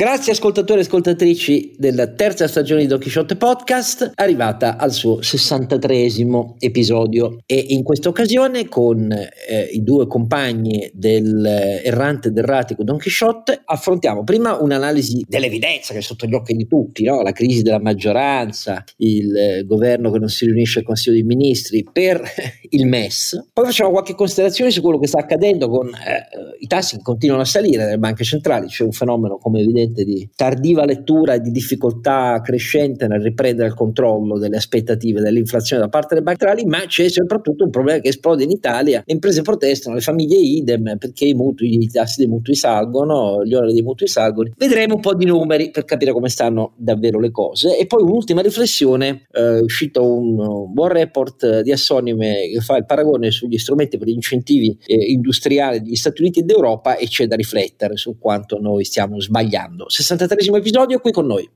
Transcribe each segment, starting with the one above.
Grazie ascoltatori e ascoltatrici della terza stagione di Don Quixote Podcast, arrivata al suo 63esimo episodio. E in questa occasione con eh, i due compagni del eh, ed erratico Don Quixote affrontiamo prima un'analisi dell'evidenza che è sotto gli occhi di tutti, no? la crisi della maggioranza, il eh, governo che non si riunisce al Consiglio dei Ministri per il MES, poi facciamo qualche considerazione su quello che sta accadendo con eh, i tassi che continuano a salire nelle banche centrali, c'è un fenomeno come evidente evidente di tardiva lettura e di difficoltà crescente nel riprendere il controllo delle aspettative dell'inflazione da parte delle banche centrali, ma c'è soprattutto un problema che esplode in Italia. Le imprese protestano, le famiglie idem perché i mutui, i tassi dei mutui salgono, gli oneri dei mutui salgono. Vedremo un po' di numeri per capire come stanno davvero le cose. E poi un'ultima riflessione, eh, è uscito un buon report di Assonime che fa il paragone sugli strumenti per gli incentivi eh, industriali degli Stati Uniti e d'Europa e c'è da riflettere su quanto noi stiamo sbagliando ascoltando. 63 episodio qui con noi.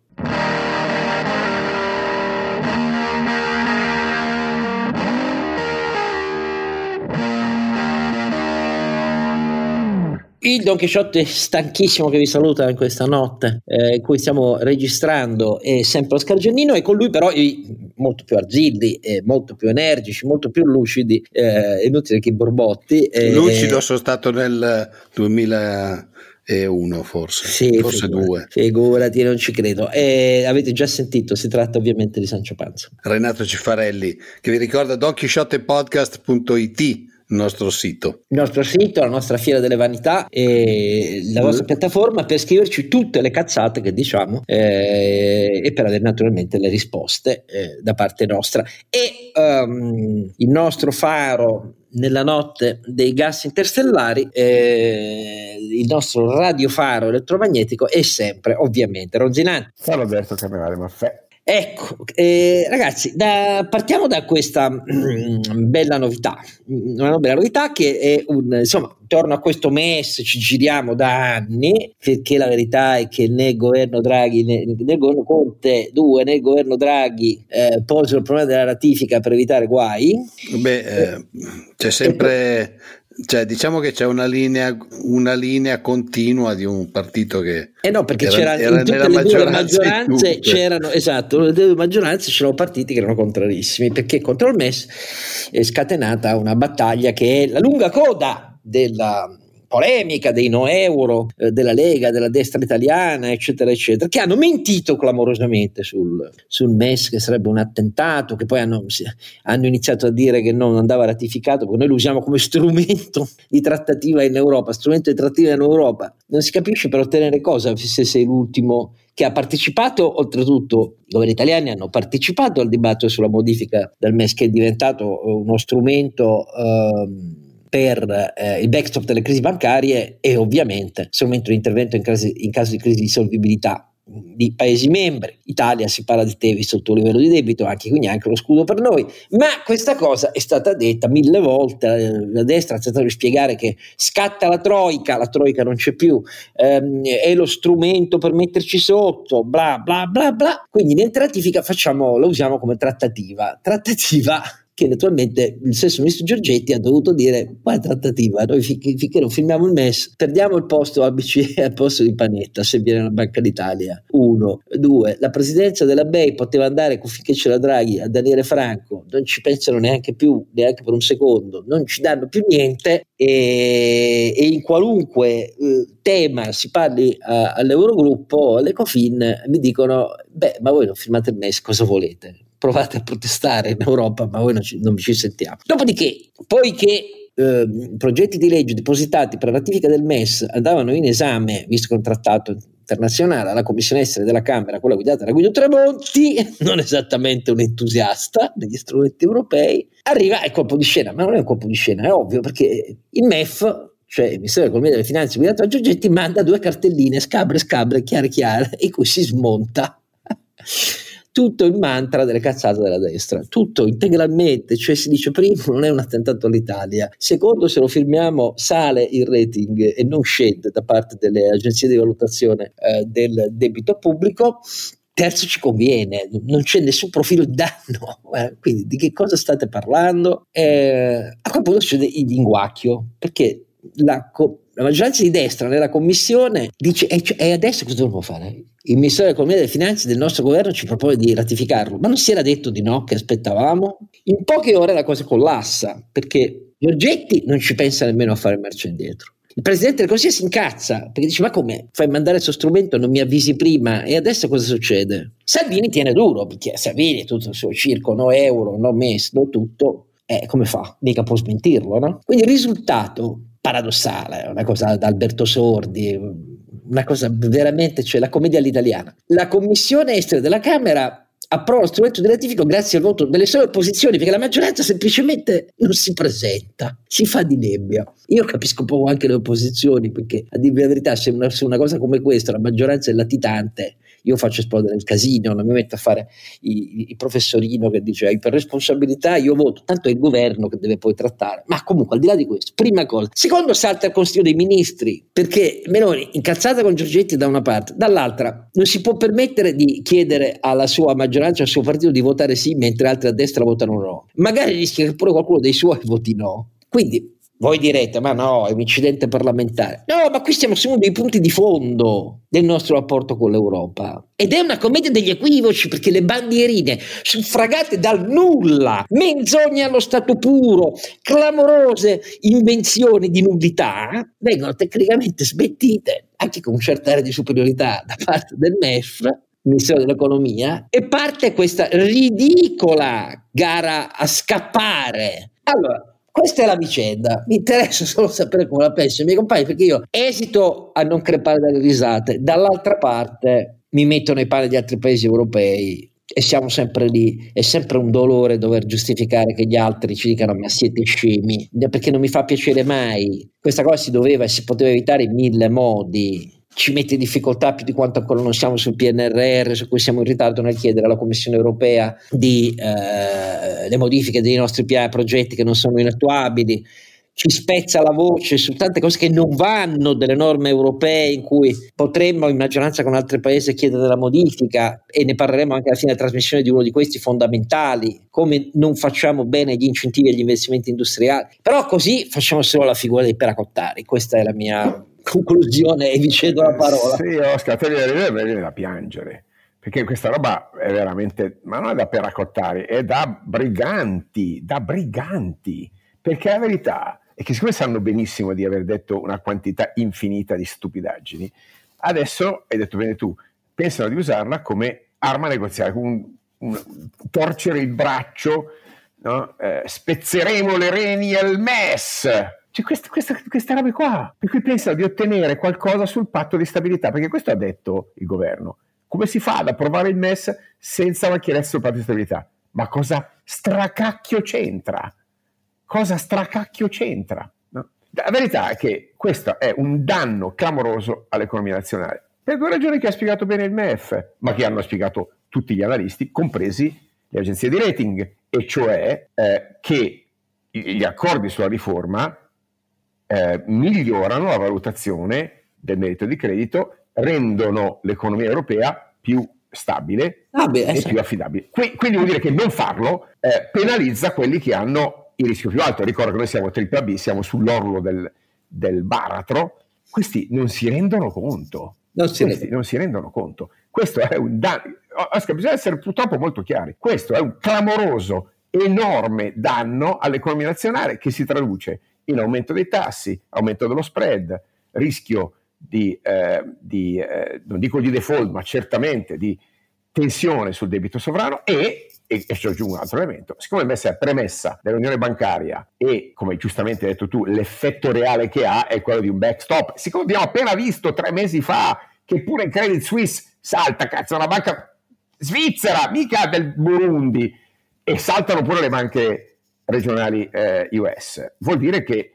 Il Don Quixote stanchissimo che vi saluta in questa notte eh, in cui stiamo registrando è sempre Oscar Giannino e con lui però i molto più arzilli, eh, molto più energici, molto più lucidi, eh, inutile che i borbotti. Eh, Lucido sono stato nel 2000 e uno forse, sì, forse figurati, due. Figurati, non ci credo. E avete già sentito, si tratta ovviamente di Sancio Panza. Renato Cifarelli, che vi ricorda donchisciotepodcast.it il nostro sito. Il nostro sito, la nostra fiera delle vanità e la vostra mm. piattaforma per scriverci tutte le cazzate che diciamo eh, e per avere naturalmente le risposte eh, da parte nostra. E um, il nostro faro nella notte dei gas interstellari, eh, il nostro radiofaro elettromagnetico è sempre ovviamente Ronzinante. San Roberto Camerale Maffè. Ecco, eh, ragazzi, da, partiamo da questa mm, bella novità, una bella novità che è un, insomma, intorno a questo MES ci giriamo da anni, perché la verità è che né il governo Draghi né, né il governo Conte 2 né il governo Draghi eh, posero il problema della ratifica per evitare guai. Beh, eh, c'è sempre cioè, diciamo che c'è una linea, una linea, continua di un partito che. Eh no, perché era, c'era, in tutte le due maggioranze c'erano, esatto, nelle due maggioranze c'erano partiti che erano contrarissimi, perché contro il MES è scatenata una battaglia che è la lunga coda della, polemica dei no euro, eh, della Lega, della destra italiana, eccetera, eccetera, che hanno mentito clamorosamente sul, sul MES che sarebbe un attentato, che poi hanno, hanno, iniziato a dire che non andava ratificato, perché noi lo usiamo come strumento di trattativa in Europa, strumento di trattativa in Europa. Non si capisce per ottenere cosa se sei l'ultimo che ha partecipato, oltretutto i governi italiani hanno partecipato al dibattito sulla modifica del MES che è diventato uno strumento... Ehm, per eh, il backstop delle crisi bancarie e ovviamente strumento di intervento in, casi, in caso di crisi di solvibilità di Paesi membri. Italia si parla di te visto il tuo livello di debito, anche quindi anche lo scudo per noi. Ma questa cosa è stata detta mille volte. La destra ha cercato di spiegare che scatta la troica, la troica non c'è più, ehm, è lo strumento per metterci sotto, bla bla bla bla. Quindi niente ratifica, facciamo, lo usiamo come trattativa. Trattativa che naturalmente il stesso ministro Giorgetti ha dovuto dire quale trattativa, noi finché, finché non firmiamo il MES perdiamo il posto a BCE al posto di Panetta se viene la Banca d'Italia, uno, due, la presidenza della BEI poteva andare finché c'era Draghi a Daniele Franco, non ci pensano neanche più, neanche per un secondo, non ci danno più niente e, e in qualunque eh, tema si parli a, all'Eurogruppo, all'Ecofin, mi dicono, beh ma voi non firmate il MES, cosa volete? Provate a protestare in Europa, ma voi non, ci, non ci sentiamo. Dopodiché, poiché eh, progetti di legge depositati per ratifica del MES andavano in esame, visto che un trattato internazionale, alla Commissione Esteri della Camera, quella guidata da Guido Tremonti, non esattamente un entusiasta degli strumenti europei, arriva il colpo di scena, ma non è un colpo di scena, è ovvio, perché il MEF cioè il Ministero dell'Economia e delle Finanze guidato da Giorgetti manda due cartelline scabre scabre chiare chiare in cui si smonta tutto il mantra delle cazzate della destra, tutto integralmente, cioè si dice primo non è un attentato all'Italia, secondo se lo firmiamo sale il rating e non scende da parte delle agenzie di valutazione eh, del debito pubblico, Terzo ci conviene, non c'è nessun profilo di danno, eh, quindi di che cosa state parlando? Eh, a quel punto succede il linguacchio, perché la, la, maggioranza di destra nella commissione dice e, cioè, e adesso cosa dobbiamo fare? Il Ministero dell'Economia e delle Finanze del nostro governo ci propone di ratificarlo, ma non si era detto di no, che aspettavamo? In poche ore la cosa collassa, perché Giorgetti non ci pensa nemmeno a fare marcia indietro. Il presidente del Consiglio si incazza perché dice: Ma come fai mandare questo strumento? Non mi avvisi prima? E adesso cosa succede? Salvini tiene duro perché Salvini, tutto il suo circo, no euro, no MES, no tutto. Eh, come fa? Mica può smentirlo, no? Quindi il risultato paradossale, una cosa da Alberto Sordi, una cosa veramente, cioè la commedia all'italiana. La commissione estera della Camera approva lo strumento di ratifica grazie al voto delle sole opposizioni, perché la maggioranza semplicemente non si presenta, si fa di nebbia. Io capisco poco anche le opposizioni, perché a dirvi la verità, se una, se una cosa come questa la maggioranza è latitante, io faccio esplodere il casino, non mi metto a fare il professorino che dice hai per responsabilità, io voto, tanto è il governo che deve poi trattare. Ma comunque, al di là di questo, prima cosa. Secondo, salta il Consiglio dei Ministri, perché Meloni, incazzata con Giorgetti da una parte, dall'altra, non si può permettere di chiedere alla sua maggioranza, al suo partito di votare sì, mentre altri a destra votano no. Magari rischia che pure qualcuno dei suoi voti no. Quindi voi direte, ma no, è un incidente parlamentare. No, ma qui stiamo su uno dei punti di fondo del nostro rapporto con l'Europa. Ed è una commedia degli equivoci perché le bandierine suffragate dal nulla, menzogne allo stato puro, clamorose invenzioni di nullità, vengono tecnicamente smettite, anche con un certo area di superiorità da parte del MEF, Ministero dell'Economia, e parte questa ridicola gara a scappare. Allora, questa è la vicenda. Mi interessa solo sapere come la pensano i miei compagni, perché io esito a non crepare dalle risate. Dall'altra parte mi metto nei panni di altri paesi europei e siamo sempre lì. È sempre un dolore dover giustificare che gli altri ci dicano ma siete scemi, perché non mi fa piacere mai. Questa cosa si doveva e si poteva evitare in mille modi ci mette in difficoltà più di quanto ancora non siamo sul PNRR, su cui siamo in ritardo nel chiedere alla Commissione europea di, eh, le modifiche dei nostri piani, progetti che non sono inattuabili. Ci spezza la voce su tante cose che non vanno delle norme europee in cui potremmo in maggioranza con altri paesi chiedere la modifica e ne parleremo anche alla fine della trasmissione di uno di questi fondamentali, come non facciamo bene gli incentivi agli investimenti industriali. Però così facciamo solo la figura dei peracottari, questa è la mia conclusione e vi cedo la parola. Sì, Oscar, te ne viene da piangere, perché questa roba è veramente, ma non è da peracottare, è da briganti, da briganti, perché la verità è che siccome sanno benissimo di aver detto una quantità infinita di stupidaggini, adesso, hai detto bene tu, pensano di usarla come arma negoziale, un, un, torcere il braccio, no? eh, spezzeremo le reni al MES, c'è queste, queste, queste robe qua, per cui pensano di ottenere qualcosa sul patto di stabilità, perché questo ha detto il governo. Come si fa ad approvare il MES senza la chiarezza sul patto di stabilità? Ma cosa stracacchio c'entra? Cosa stracacchio c'entra? No? La verità è che questo è un danno clamoroso all'economia nazionale, per due ragioni che ha spiegato bene il MEF, ma che hanno spiegato tutti gli analisti, compresi le agenzie di rating, e cioè eh, che gli accordi sulla riforma eh, migliorano la valutazione del merito di credito, rendono l'economia europea più stabile ah, beh, e più affidabile. Qu- quindi vuol dire che non farlo eh, penalizza quelli che hanno il rischio più alto. Ricordo che noi siamo B, siamo sull'orlo del, del baratro, questi non si rendono conto. Non si, Questi non si rendono conto. Questo è un danno. Oscar, bisogna essere purtroppo molto chiari. Questo è un clamoroso, enorme danno all'economia nazionale che si traduce in aumento dei tassi, aumento dello spread, rischio di, eh, di eh, non dico di default, ma certamente di tensione sul debito sovrano e, e, e ci aggiungo un altro elemento, siccome messa è premessa dell'unione bancaria e, come giustamente hai detto tu, l'effetto reale che ha è quello di un backstop, siccome abbiamo appena visto tre mesi fa che pure in Credit Suisse salta, cazzo, una banca svizzera, mica del Burundi, e saltano pure le banche regionali eh, US. Vuol dire che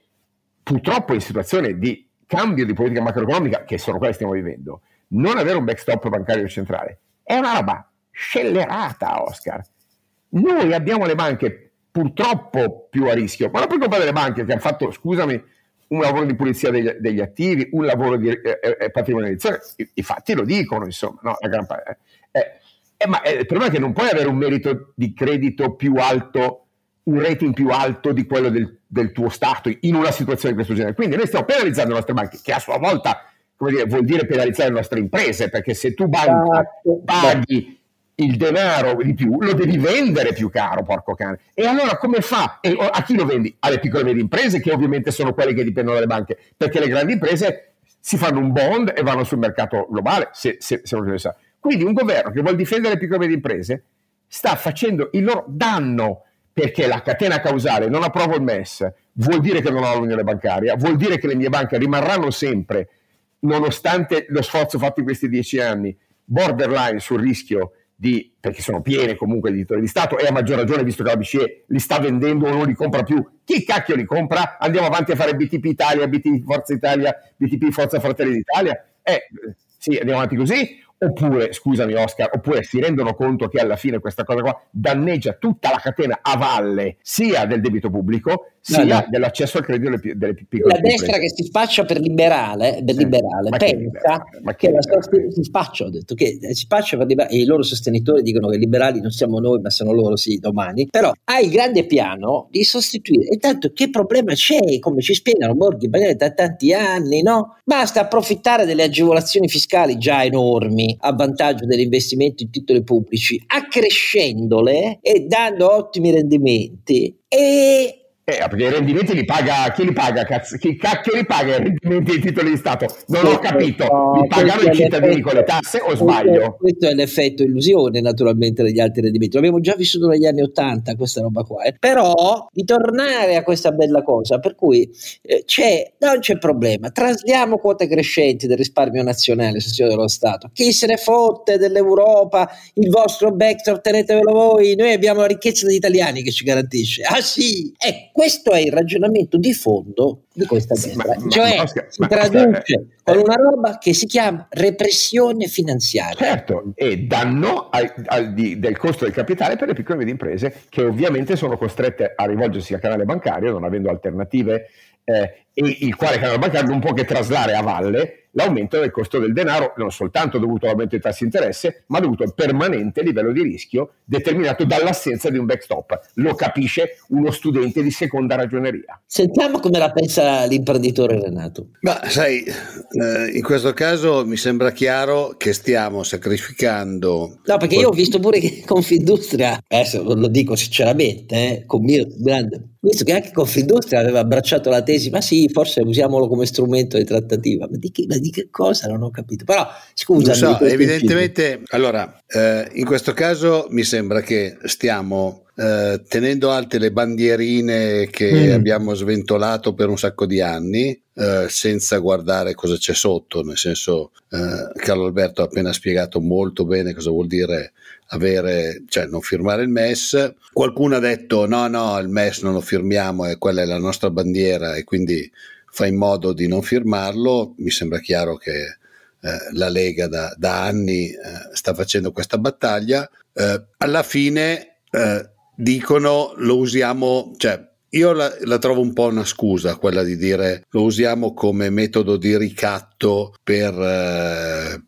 purtroppo in situazione di cambio di politica macroeconomica, che sono quelle che stiamo vivendo, non avere un backstop bancario centrale è una roba scellerata, Oscar. Noi abbiamo le banche purtroppo più a rischio, ma non per colpa delle banche che hanno fatto, scusami, un lavoro di pulizia degli, degli attivi, un lavoro di eh, eh, eh patrimonializzazione, I, i, fatti lo dicono, insomma, no? La gran parte, eh, eh, eh ma il problema è che non puoi avere un merito di credito più alto un rating più alto di quello del, del, tuo Stato in una situazione di questo genere. Quindi noi stiamo penalizzando le nostre banche, che a sua volta dire, vuol dire penalizzare le nostre imprese, perché se tu banca esatto. paghi il denaro di più, lo devi vendere più caro, porco cane. E allora come fa? E a chi lo vendi? Alle piccole e medie imprese, che ovviamente sono quelle che dipendono dalle banche, perché le grandi imprese si fanno un bond e vanno sul mercato globale, se, se, se non lo sa. Quindi un governo che vuole difendere le piccole e medie imprese sta facendo il loro danno perché la catena causale non approvo il MES, vuol dire che non ho l'unione bancaria, vuol dire che le mie banche rimarranno sempre, nonostante lo sforzo fatto in questi dieci anni, borderline sul rischio di, perché sono piene comunque di titoli di Stato e a maggior ragione visto che la BCE li sta vendendo o non li compra più, chi cacchio li compra? Andiamo avanti a fare BTP Italia, BTP Forza Italia, BTP Forza Fratelli d'Italia? Eh, sì, andiamo avanti così oppure, scusami Oscar, oppure si rendono conto che alla fine questa cosa qua danneggia tutta la catena a valle sia del debito pubblico sia no, no. dell'accesso al credito delle, delle piccole La destra che si spaccia per liberale, per liberale ma pensa che, liberale, che, la sost- si spaccia, ho detto, che si spaccia per liberale, e i loro sostenitori dicono che liberali non siamo noi ma sono loro sì domani, però ha il grande piano di sostituire, e tanto che problema c'è, come ci spiegano Borghi da tanti anni, no? Basta approfittare delle agevolazioni fiscali già enormi a vantaggio degli investimenti in titoli pubblici, accrescendole e dando ottimi rendimenti. E eh, perché i rendimenti li paga chi li paga? Cazzo, chi cacchio li paga i rendimenti dei titoli di Stato? Non ho capito, li pagano i cittadini con le tasse o sbaglio? Questo è l'effetto illusione naturalmente degli altri rendimenti, l'abbiamo già vissuto negli anni Ottanta questa roba qua, eh. però di tornare a questa bella cosa, per cui eh, c'è, non c'è problema, trasliamo quote crescenti del risparmio nazionale, sessione dello Stato, chi se ne fotte dell'Europa, il vostro backstop tenetevelo voi, noi abbiamo la ricchezza degli italiani che ci garantisce, ah sì, ecco questo è il ragionamento di fondo di questa sì, ma, cioè ma, Oscar, si traduce eh, con una roba che si chiama repressione finanziaria. Certo, e danno al, al, di, del costo del capitale per le piccole e medie imprese che ovviamente sono costrette a rivolgersi al canale bancario non avendo alternative eh, e il quale canale bancario non può che traslare a valle l'aumento del costo del denaro, non soltanto dovuto all'aumento dei tassi di interesse, ma dovuto al permanente livello di rischio determinato dall'assenza di un backstop. Lo capisce uno studente di seconda ragioneria. Sentiamo come la pensa l'imprenditore Renato. Ma sai, eh, in questo caso mi sembra chiaro che stiamo sacrificando. No, perché io ho visto pure che Confindustria, adesso lo dico sinceramente, eh, con mio grande visto che anche Confindustria aveva abbracciato la tesi, ma sì, forse usiamolo come strumento di trattativa, ma di che, ma di che cosa non ho capito. Però scusa. So, evidentemente, allora, eh, in questo caso mi sembra che stiamo eh, tenendo alte le bandierine che mm. abbiamo sventolato per un sacco di anni, eh, senza guardare cosa c'è sotto, nel senso, eh, Carlo Alberto ha appena spiegato molto bene cosa vuol dire avere, cioè non firmare il MES. Qualcuno ha detto no, no, il MES non lo firmiamo e quella è la nostra bandiera e quindi fa in modo di non firmarlo. Mi sembra chiaro che eh, la Lega da, da anni eh, sta facendo questa battaglia. Eh, alla fine eh, dicono lo usiamo, cioè io la, la, trovo un po' una scusa quella di dire lo usiamo come metodo di ricatto per eh,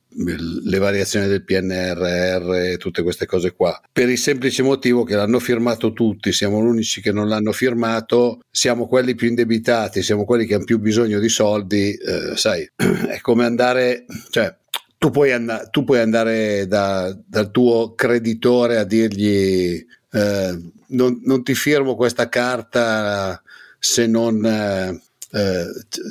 le variazioni del PNRR e tutte queste cose qua, per il semplice motivo che l'hanno firmato tutti, siamo gli unici che non l'hanno firmato, siamo quelli più indebitati, siamo quelli che hanno più bisogno di soldi, eh, sai, è come andare, cioè tu puoi, and- tu puoi andare da, dal tuo creditore a dirgli eh, non, non, ti firmo questa carta se non... Eh, eh,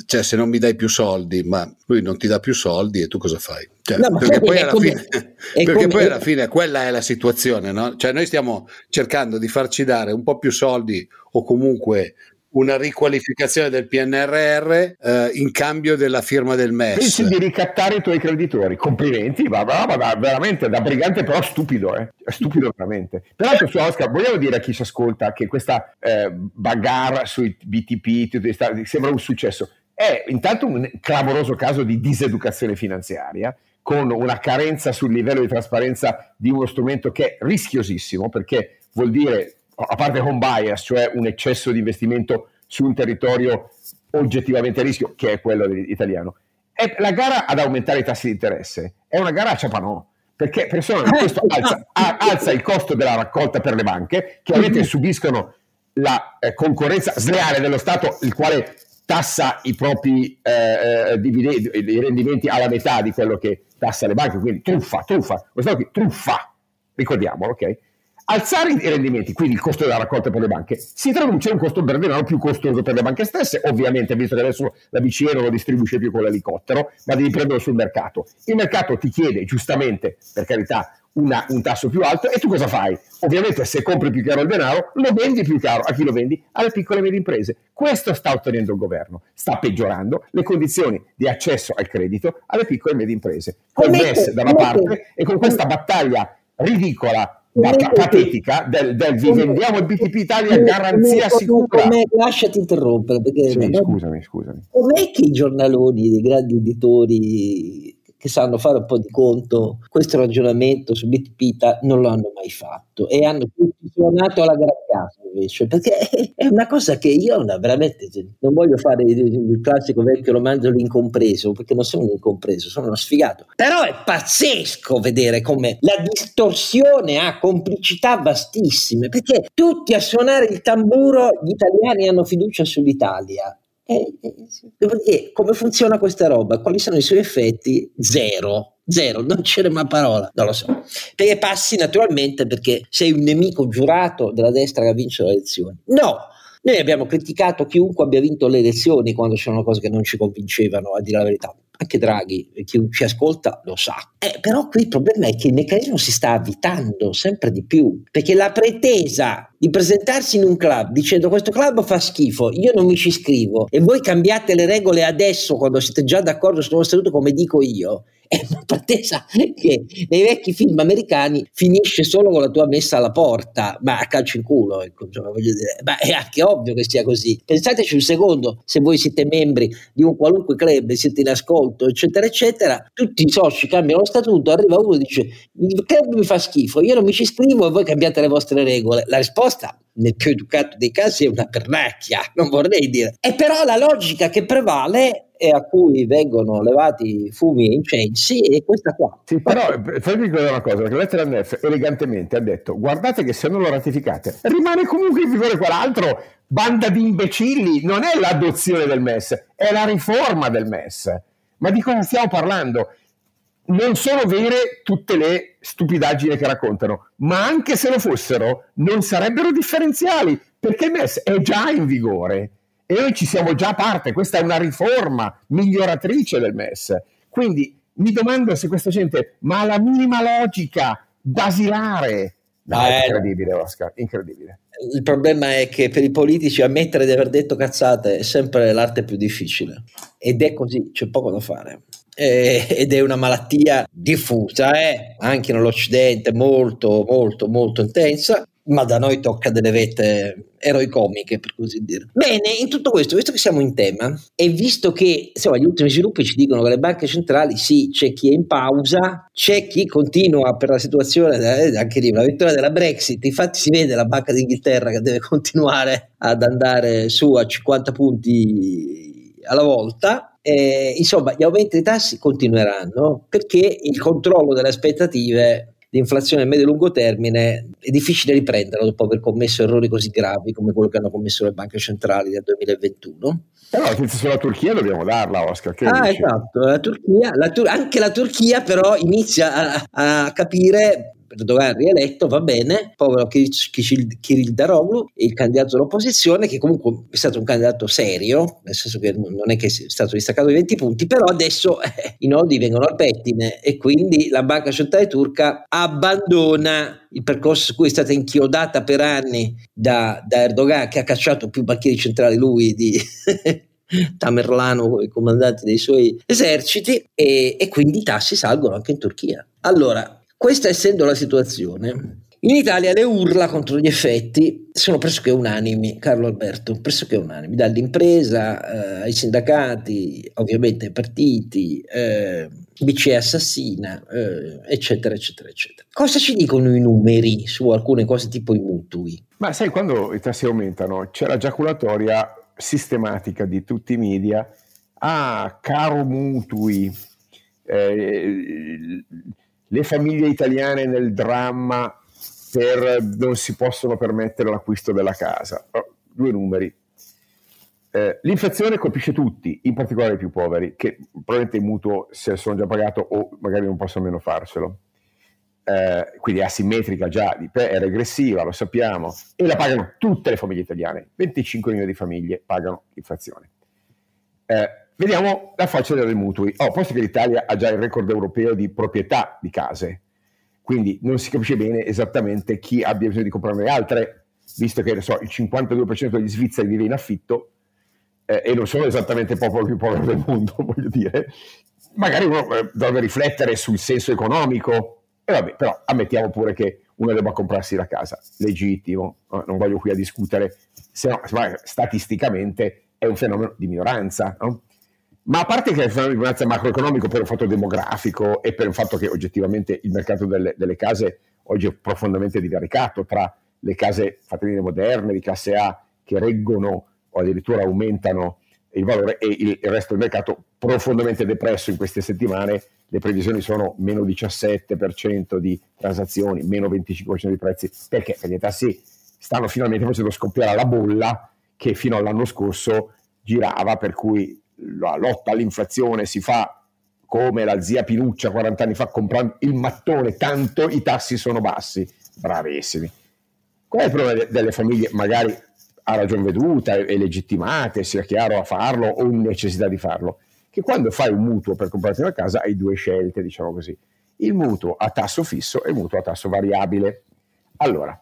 cioè se non mi dai più soldi, ma lui non ti dà più soldi e tu cosa fai? Cioè, no, perché poi, alla, come, fine, perché poi alla fine quella è la situazione, no? Cioè noi stiamo cercando di farci dare un po' più soldi o comunque una riqualificazione del PNRR eh, in cambio della firma del MES. Pensi di ricattare i tuoi creditori, complimenti, ma, ma, ma veramente da brigante però stupido, eh? stupido veramente. Peraltro su Oscar, vogliamo dire a chi ci ascolta che questa eh, bagarre sui BTP sembra un successo, è intanto un clamoroso caso di diseducazione finanziaria, con una carenza sul livello di trasparenza di uno strumento che è rischiosissimo, perché vuol dire a parte home bias, cioè un eccesso di investimento su un territorio oggettivamente a rischio, che è quello italiano, è la gara ad aumentare i tassi di interesse è una gara a ciapanò, perché persone, questo alza, alza, il costo della raccolta per le banche, che ovviamente subiscono la eh, concorrenza sleale dello Stato, il quale tassa i propri eh, eh dividendi, i rendimenti alla metà di quello che tassa le banche, quindi truffa, truffa, lo Stato che truffa, ricordiamolo, ok? Alzare i rendimenti, quindi il costo della raccolta per le banche, si traduce in un costo per denaro più costoso per le banche stesse, ovviamente, visto che adesso la BCE non lo distribuisce più con l'elicottero, ma devi prenderlo sul mercato. Il mercato ti chiede, giustamente, per carità, una, un tasso più alto e tu cosa fai? Ovviamente se compri più caro il denaro, lo vendi più caro. A chi lo vendi? Alle piccole e medie imprese. Questo sta ottenendo il governo. Sta peggiorando le condizioni di accesso al credito alle piccole e medie imprese. Con MES da una parte e con questa battaglia ridicola patetica del, del vi vendiamo il BTP Italia garanzia sicura. Come, lasciati interrompere perché sì, scusami, scusami. Com'è che i giornaloni dei grandi editori che sanno fare un po' di conto, questo ragionamento su Bitpita non lo hanno mai fatto e hanno tutti suonato alla gran casa invece, perché è una cosa che io veramente non voglio fare il classico vecchio romanzo l'incompreso, perché non sono un incompreso, sono uno sfigato. Però è pazzesco vedere come la distorsione ha complicità vastissime, perché tutti a suonare il tamburo gli italiani hanno fiducia sull'Italia e, e, come funziona questa roba? Quali sono i suoi effetti? Zero. Zero, non c'è una parola, non lo so. Perché passi naturalmente perché sei un nemico giurato della destra che ha vinto le elezioni. No, noi abbiamo criticato chiunque abbia vinto le elezioni quando c'erano cose che non ci convincevano, a dire la verità anche Draghi, chi ci ascolta lo sa. Eh, però qui il problema è che il meccanismo si sta avvitando sempre di più, perché la pretesa di presentarsi in un club dicendo questo club fa schifo, io non mi ci iscrivo e voi cambiate le regole adesso quando siete già d'accordo sul nuovo statuto come dico io, è una pretesa che nei vecchi film americani finisce solo con la tua messa alla porta, ma a calcio in culo, ecco, cioè, voglio dire, ma è anche ovvio che sia così. Pensateci un secondo, se voi siete membri di un qualunque club, siete in ascolto, eccetera, eccetera, tutti i soci cambiano lo statuto, arriva uno e dice il club mi fa schifo, io non mi ci iscrivo e voi cambiate le vostre regole. La risposta nel più educato dei casi è una pernacchia, non vorrei dire. E però la logica che prevale e a cui vengono levati fumi e incensi e questa qua. Sì, però fammi ricordare una cosa, perché Lettera NF elegantemente ha detto guardate che se non lo ratificate rimane comunque in vigore quell'altro, banda di imbecilli, non è l'adozione del MES, è la riforma del MES. Ma di cosa stiamo parlando? Non sono vere tutte le stupidaggini che raccontano, ma anche se lo fossero, non sarebbero differenziali, perché il MES è già in vigore e noi ci siamo già a parte, questa è una riforma miglioratrice del MES. Quindi mi domando se questa gente, ma la minima logica basilare, no, è incredibile Oscar, incredibile. Il problema è che per i politici ammettere di aver detto cazzate è sempre l'arte più difficile ed è così, c'è poco da fare. ed è una malattia diffusa, eh? anche nell'Occidente molto, molto, molto intensa ma da noi tocca delle vette eroicomiche, per così dire. Bene, in tutto questo, visto che siamo in tema e visto che insomma, gli ultimi sviluppi ci dicono che le banche centrali, sì, c'è chi è in pausa, c'è chi continua per la situazione, eh, anche lì, una vittoria della Brexit, infatti si vede la Banca d'Inghilterra che deve continuare ad andare su a 50 punti alla volta. Eh, insomma, gli aumenti dei tassi continueranno perché il controllo delle aspettative l'inflazione a medio e lungo termine è difficile riprenderla dopo aver commesso errori così gravi come quello che hanno commesso le banche centrali nel 2021. Però la sulla Turchia dobbiamo darla, Oscar. Ah, dici? esatto. La Turchia, la Tur- anche la Turchia, però, inizia a, a capire Erdogan rieletto, va bene, povero Kirill Daroglu, il candidato dell'opposizione, che comunque è stato un candidato serio, nel senso che non è che è stato distaccato di 20 punti, però adesso eh, i nodi vengono al pettine e quindi la banca centrale turca abbandona il percorso su cui è stata inchiodata per anni da, da Erdogan, che ha cacciato più banchieri centrali lui di... Tamerlano, i comandanti dei suoi eserciti, e, e quindi i tassi salgono anche in Turchia. Allora, questa essendo la situazione, in Italia le urla contro gli effetti sono pressoché unanimi, Carlo Alberto, pressoché unanimi, dall'impresa eh, ai sindacati, ovviamente ai partiti, eh, BCE assassina, eh, eccetera, eccetera, eccetera. Cosa ci dicono i numeri su alcune cose tipo i mutui? Ma sai, quando i tassi aumentano c'è la giaculatoria sistematica di tutti i media, ah, caro mutui, eh, le famiglie italiane nel dramma per, non si possono permettere l'acquisto della casa. Oh, due numeri. Eh, l'inflazione colpisce tutti, in particolare i più poveri, che probabilmente il mutuo se sono già pagato o magari non possono nemmeno farselo. Eh, quindi è asimmetrica già, è regressiva, lo sappiamo, e la pagano tutte le famiglie italiane. 25 milioni di famiglie pagano l'inflazione. Eh, vediamo la faccia dei mutui. Oh, posto che l'Italia ha già il record europeo di proprietà di case, quindi non si capisce bene esattamente chi abbia bisogno di comprarne altre, visto che so, il 52% degli svizzeri vive in affitto eh, e non sono esattamente il popolo più povero del mondo, voglio dire. Magari uno eh, dovrebbe riflettere sul senso economico, e vabbè, però ammettiamo pure che uno debba comprarsi la casa, legittimo, non voglio qui a discutere, se no, statisticamente è un fenomeno di minoranza, no? Ma a parte che è un di minoranza macroeconomico per un fatto demografico e per il fatto che oggettivamente il mercato delle, delle case oggi è profondamente divaricato tra le case fattorine moderne di classe A che reggono o addirittura aumentano il valore e il, il resto del mercato profondamente depresso in queste settimane. Le previsioni sono meno 17% di transazioni, meno 25% di prezzi. Perché? Perché i tassi stanno finalmente facendo scoppiare la bolla che fino all'anno scorso girava, per cui la lotta all'inflazione si fa come la zia Pinuccia 40 anni fa comprando il mattone, tanto i tassi sono bassi. Bravissimi. Qual è il problema delle famiglie magari a ragion veduta e legittimate, sia chiaro a farlo o in necessità di farlo? Che quando fai un mutuo per comprarti una casa hai due scelte, diciamo così. Il mutuo a tasso fisso e il mutuo a tasso variabile. Allora,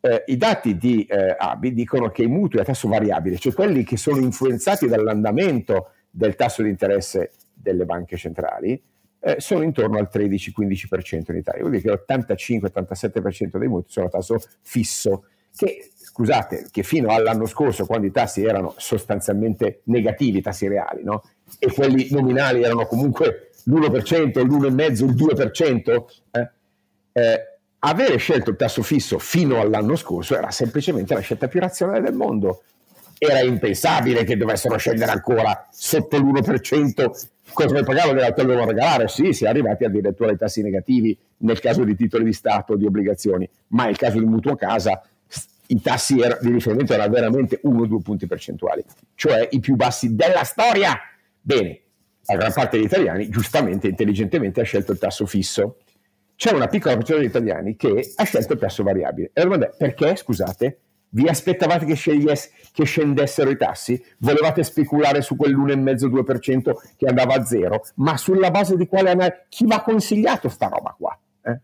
eh, i dati di eh, ABI dicono che i mutui a tasso variabile, cioè quelli che sono influenzati dall'andamento del tasso di interesse delle banche centrali, eh, sono intorno al 13-15% in Italia. Vuol dire che l'85-87% dei mutui sono a tasso fisso, che scusate, che fino all'anno scorso, quando i tassi erano sostanzialmente negativi, i tassi reali, no? e quelli nominali erano comunque l'1%, l'1,5%, il 2%, eh, eh, avere scelto il tasso fisso fino all'anno scorso era semplicemente la scelta più razionale del mondo. Era impensabile che dovessero scendere ancora sotto l'1%. Cosa vuoi pagare? Le devono regalare? Sì, si è arrivati addirittura ai tassi negativi nel caso di titoli di Stato di obbligazioni, ma nel caso di mutuo casa i tassi di riferimento erano veramente 1-2 punti percentuali, cioè i più bassi della storia. Bene, la gran parte degli italiani, giustamente, intelligentemente, ha scelto il tasso fisso c'è una piccola percentuale di italiani che ha scelto il tasso variabile. E la domanda è perché, scusate, vi aspettavate che, che, scendessero i tassi? Volevate speculare su quell'1,5-2% che andava a zero? Ma sulla base di quale analisi? Chi vi ha consigliato sta roba qua? Eh?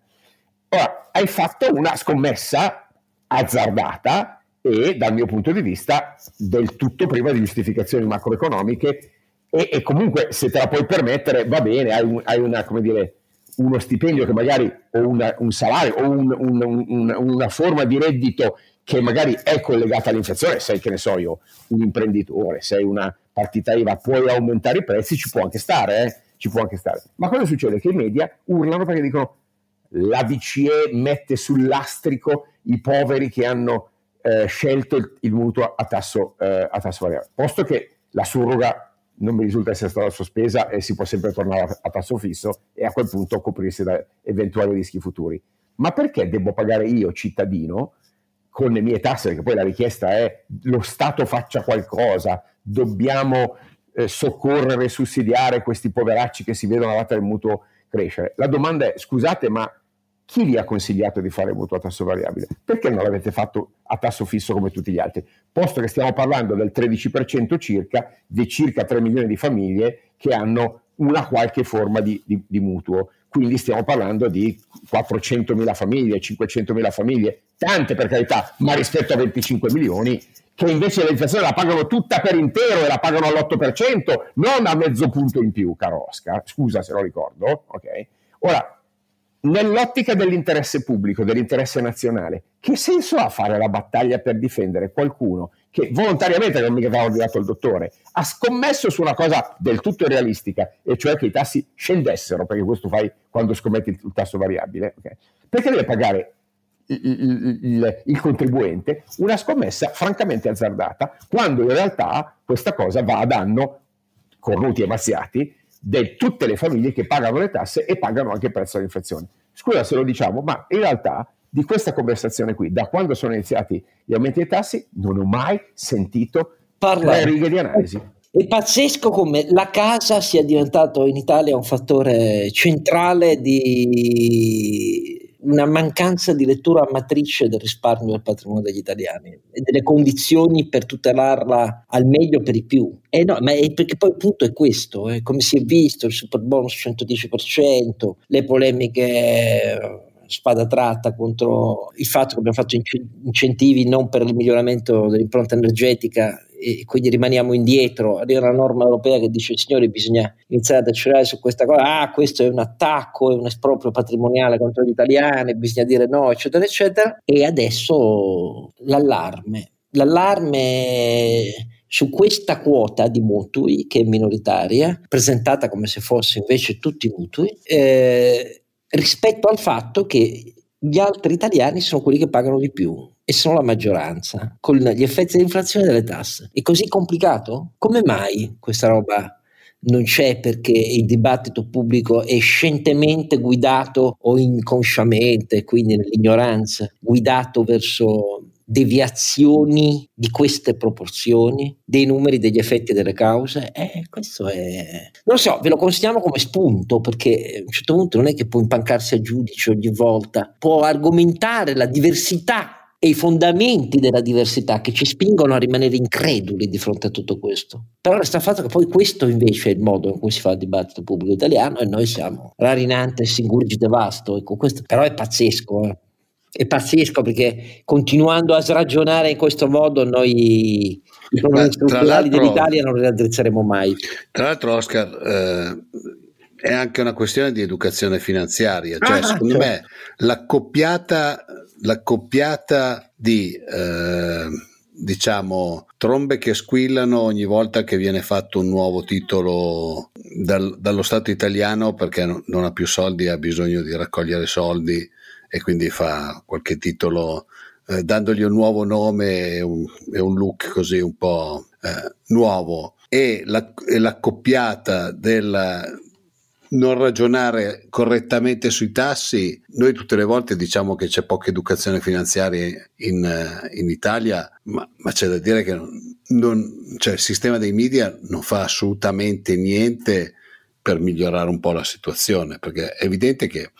Ora, hai fatto una scommessa azzardata e dal mio punto di vista del tutto priva di giustificazioni macroeconomiche e, e comunque se te la puoi permettere va bene, hai, un, hai una, dire, uno stipendio che magari o una, un salario o un, un, una forma di reddito che magari è collegata all'inflazione, sei che ne so io, un imprenditore, sei una partita IVA, puoi aumentare i prezzi, ci può anche stare, eh? ci può anche stare. Ma cosa succede? Che i media urlano perché dicono la BCE mette sul lastrico i poveri che hanno eh, scelto il, il, mutuo a tasso, eh, a tasso variabile, posto che la surroga non mi risulta essere stata sospesa e si può sempre tornare a tasso fisso e a quel punto coprirsi da eventuali rischi futuri. Ma perché devo pagare io, cittadino, con le mie tasse, perché poi la richiesta è lo Stato faccia qualcosa, dobbiamo eh, soccorrere e sussidiare questi poveracci che si vedono alla del mutuo crescere. La domanda è, scusate, ma chi vi ha consigliato di fare mutuo a tasso variabile? Perché non l'avete fatto a tasso fisso come tutti gli altri? Posto che stiamo parlando del 13% circa di circa 3 milioni di famiglie che hanno una qualche forma di, di, di mutuo. Quindi stiamo parlando di 400.000 famiglie, 500.000 famiglie, tante per carità, ma rispetto a 25 milioni che invece l'inflazione la pagano tutta per intero e la pagano all'8%, non a mezzo punto in più, caro Oscar. Scusa se lo ricordo, ok? Ora, nell'ottica dell'interesse pubblico, dell'interesse nazionale, che senso ha fare la battaglia per difendere qualcuno che volontariamente, non mi aveva ordinato il dottore, ha scommesso su una cosa del tutto realistica, e cioè che i tassi scendessero, perché questo fai quando scommetti il, tasso variabile, okay? perché deve pagare il, il, il, contribuente una scommessa francamente azzardata, quando in realtà questa cosa va a danno cornuti e mazziati di tutte le famiglie che pagano le tasse e pagano anche il prezzo dell'inflazione. Scusa se lo diciamo, ma in realtà di questa conversazione qui, da quando sono iniziati gli aumenti dei tassi, non ho mai sentito Parla. righe di analisi. È pazzesco come la casa sia diventato in Italia un fattore centrale di una mancanza di lettura matrice del risparmio del patrimonio degli italiani e delle condizioni per tutelarla al meglio per i più. Eh no, ma è perché poi il punto è questo, eh, come si è visto il super bonus 110%, le polemiche eh, spada tratta contro il fatto che abbiamo fatto incentivi non per il miglioramento dell'impronta energetica e quindi rimaniamo indietro. Arriva una norma europea che dice signori bisogna iniziare ad accelerare su questa cosa, ah questo è un attacco, è un esproprio patrimoniale contro gli italiani, bisogna dire no, eccetera, eccetera. E adesso l'allarme, l'allarme su questa quota di mutui che è minoritaria, presentata come se fosse invece tutti mutui, eh, rispetto al fatto che gli altri italiani sono quelli che pagano di più e sono la maggioranza, con gli effetti dell'inflazione e delle tasse. È così complicato? Come mai questa roba non c'è perché il dibattito pubblico è scientemente guidato o inconsciamente, quindi nell'ignoranza, guidato verso deviazioni di queste proporzioni, dei numeri, degli effetti e delle cause? Eh, questo è... Non lo so, ve lo consideriamo come spunto perché a un certo punto non è che può impancarsi a giudice ogni volta, può argomentare la diversità e i fondamenti della diversità che ci spingono a rimanere increduli di fronte a tutto questo. Però resta il fatto che poi questo invece è il modo in cui si fa il dibattito pubblico italiano e noi siamo rarinante, singurgite vasto. Ecco, questo, però è pazzesco. Eh. È pazzesco perché continuando a sragionare in questo modo noi i problemi strutturali dell'Italia non li raddrizzeremo mai. Tra l'altro Oscar, eh, è anche una questione di educazione finanziaria, cioè ah, secondo certo. me l'accoppiata l'accoppiata di eh, diciamo trombe che squillano ogni volta che viene fatto un nuovo titolo dal, dallo Stato italiano perché non ha più soldi, ha bisogno di raccogliere soldi e quindi fa qualche titolo eh, dandogli un nuovo nome e un, e un look così un po' eh, nuovo. E, la, e l'accoppiata del non ragionare correttamente sui tassi, noi tutte le volte diciamo che c'è poca educazione finanziaria in, in Italia, ma, ma, c'è da dire che non, cioè il sistema dei media non fa assolutamente niente per migliorare un po' la situazione, perché è evidente che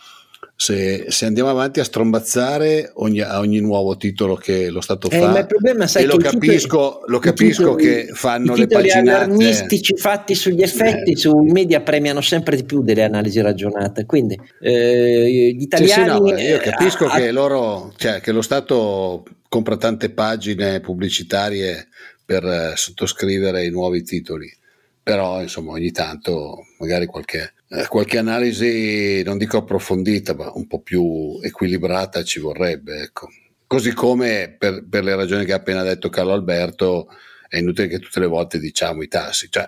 se, se, andiamo avanti a strombazzare ogni, a ogni nuovo titolo che lo Stato eh, fa, problema, sai, e lo capisco, titoli, lo capisco titoli, che fanno le paginate allarmistici fatti sugli effetti eh. sui media premiano sempre di più delle analisi ragionate. Quindi eh, gli italiani. Sì, sì, no, io capisco a, che, loro, cioè, che lo Stato compra tante pagine pubblicitarie per eh, sottoscrivere i nuovi titoli però insomma ogni tanto magari qualche, eh, qualche, analisi, non dico approfondita, ma un po' più equilibrata ci vorrebbe. Ecco. Così come per, per, le ragioni che ha appena detto Carlo Alberto, è inutile che tutte le volte diciamo i tassi. Cioè,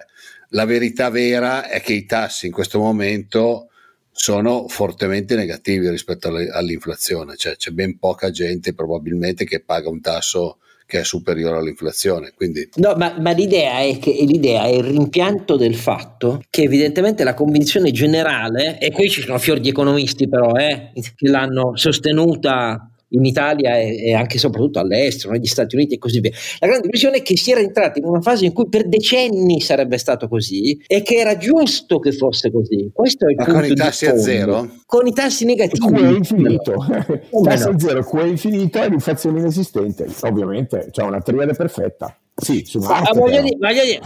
la verità vera è che i tassi in questo momento sono fortemente negativi rispetto all'inflazione, cioè c'è ben poca gente probabilmente che paga un tasso che è superiore all'inflazione. Quindi... No, ma, ma l'idea, è che, l'idea è il rimpianto del fatto che evidentemente la convinzione generale, e qui ci sono fior di economisti però, eh, che l'hanno sostenuta in Italia e, e, anche e soprattutto all'estero, negli Stati Uniti e così via. La grande visione è che si era entrati in una fase in cui per decenni sarebbe stato così e che era giusto che fosse così. Questo è il Ma punto con i tassi a zero? Con i tassi negativi. Come è infinito. tassi a zero, come è infinito e l'inflazione inesistente. Ovviamente c'è una triade perfetta. Sì, su ah, voglio dire, voglio dire.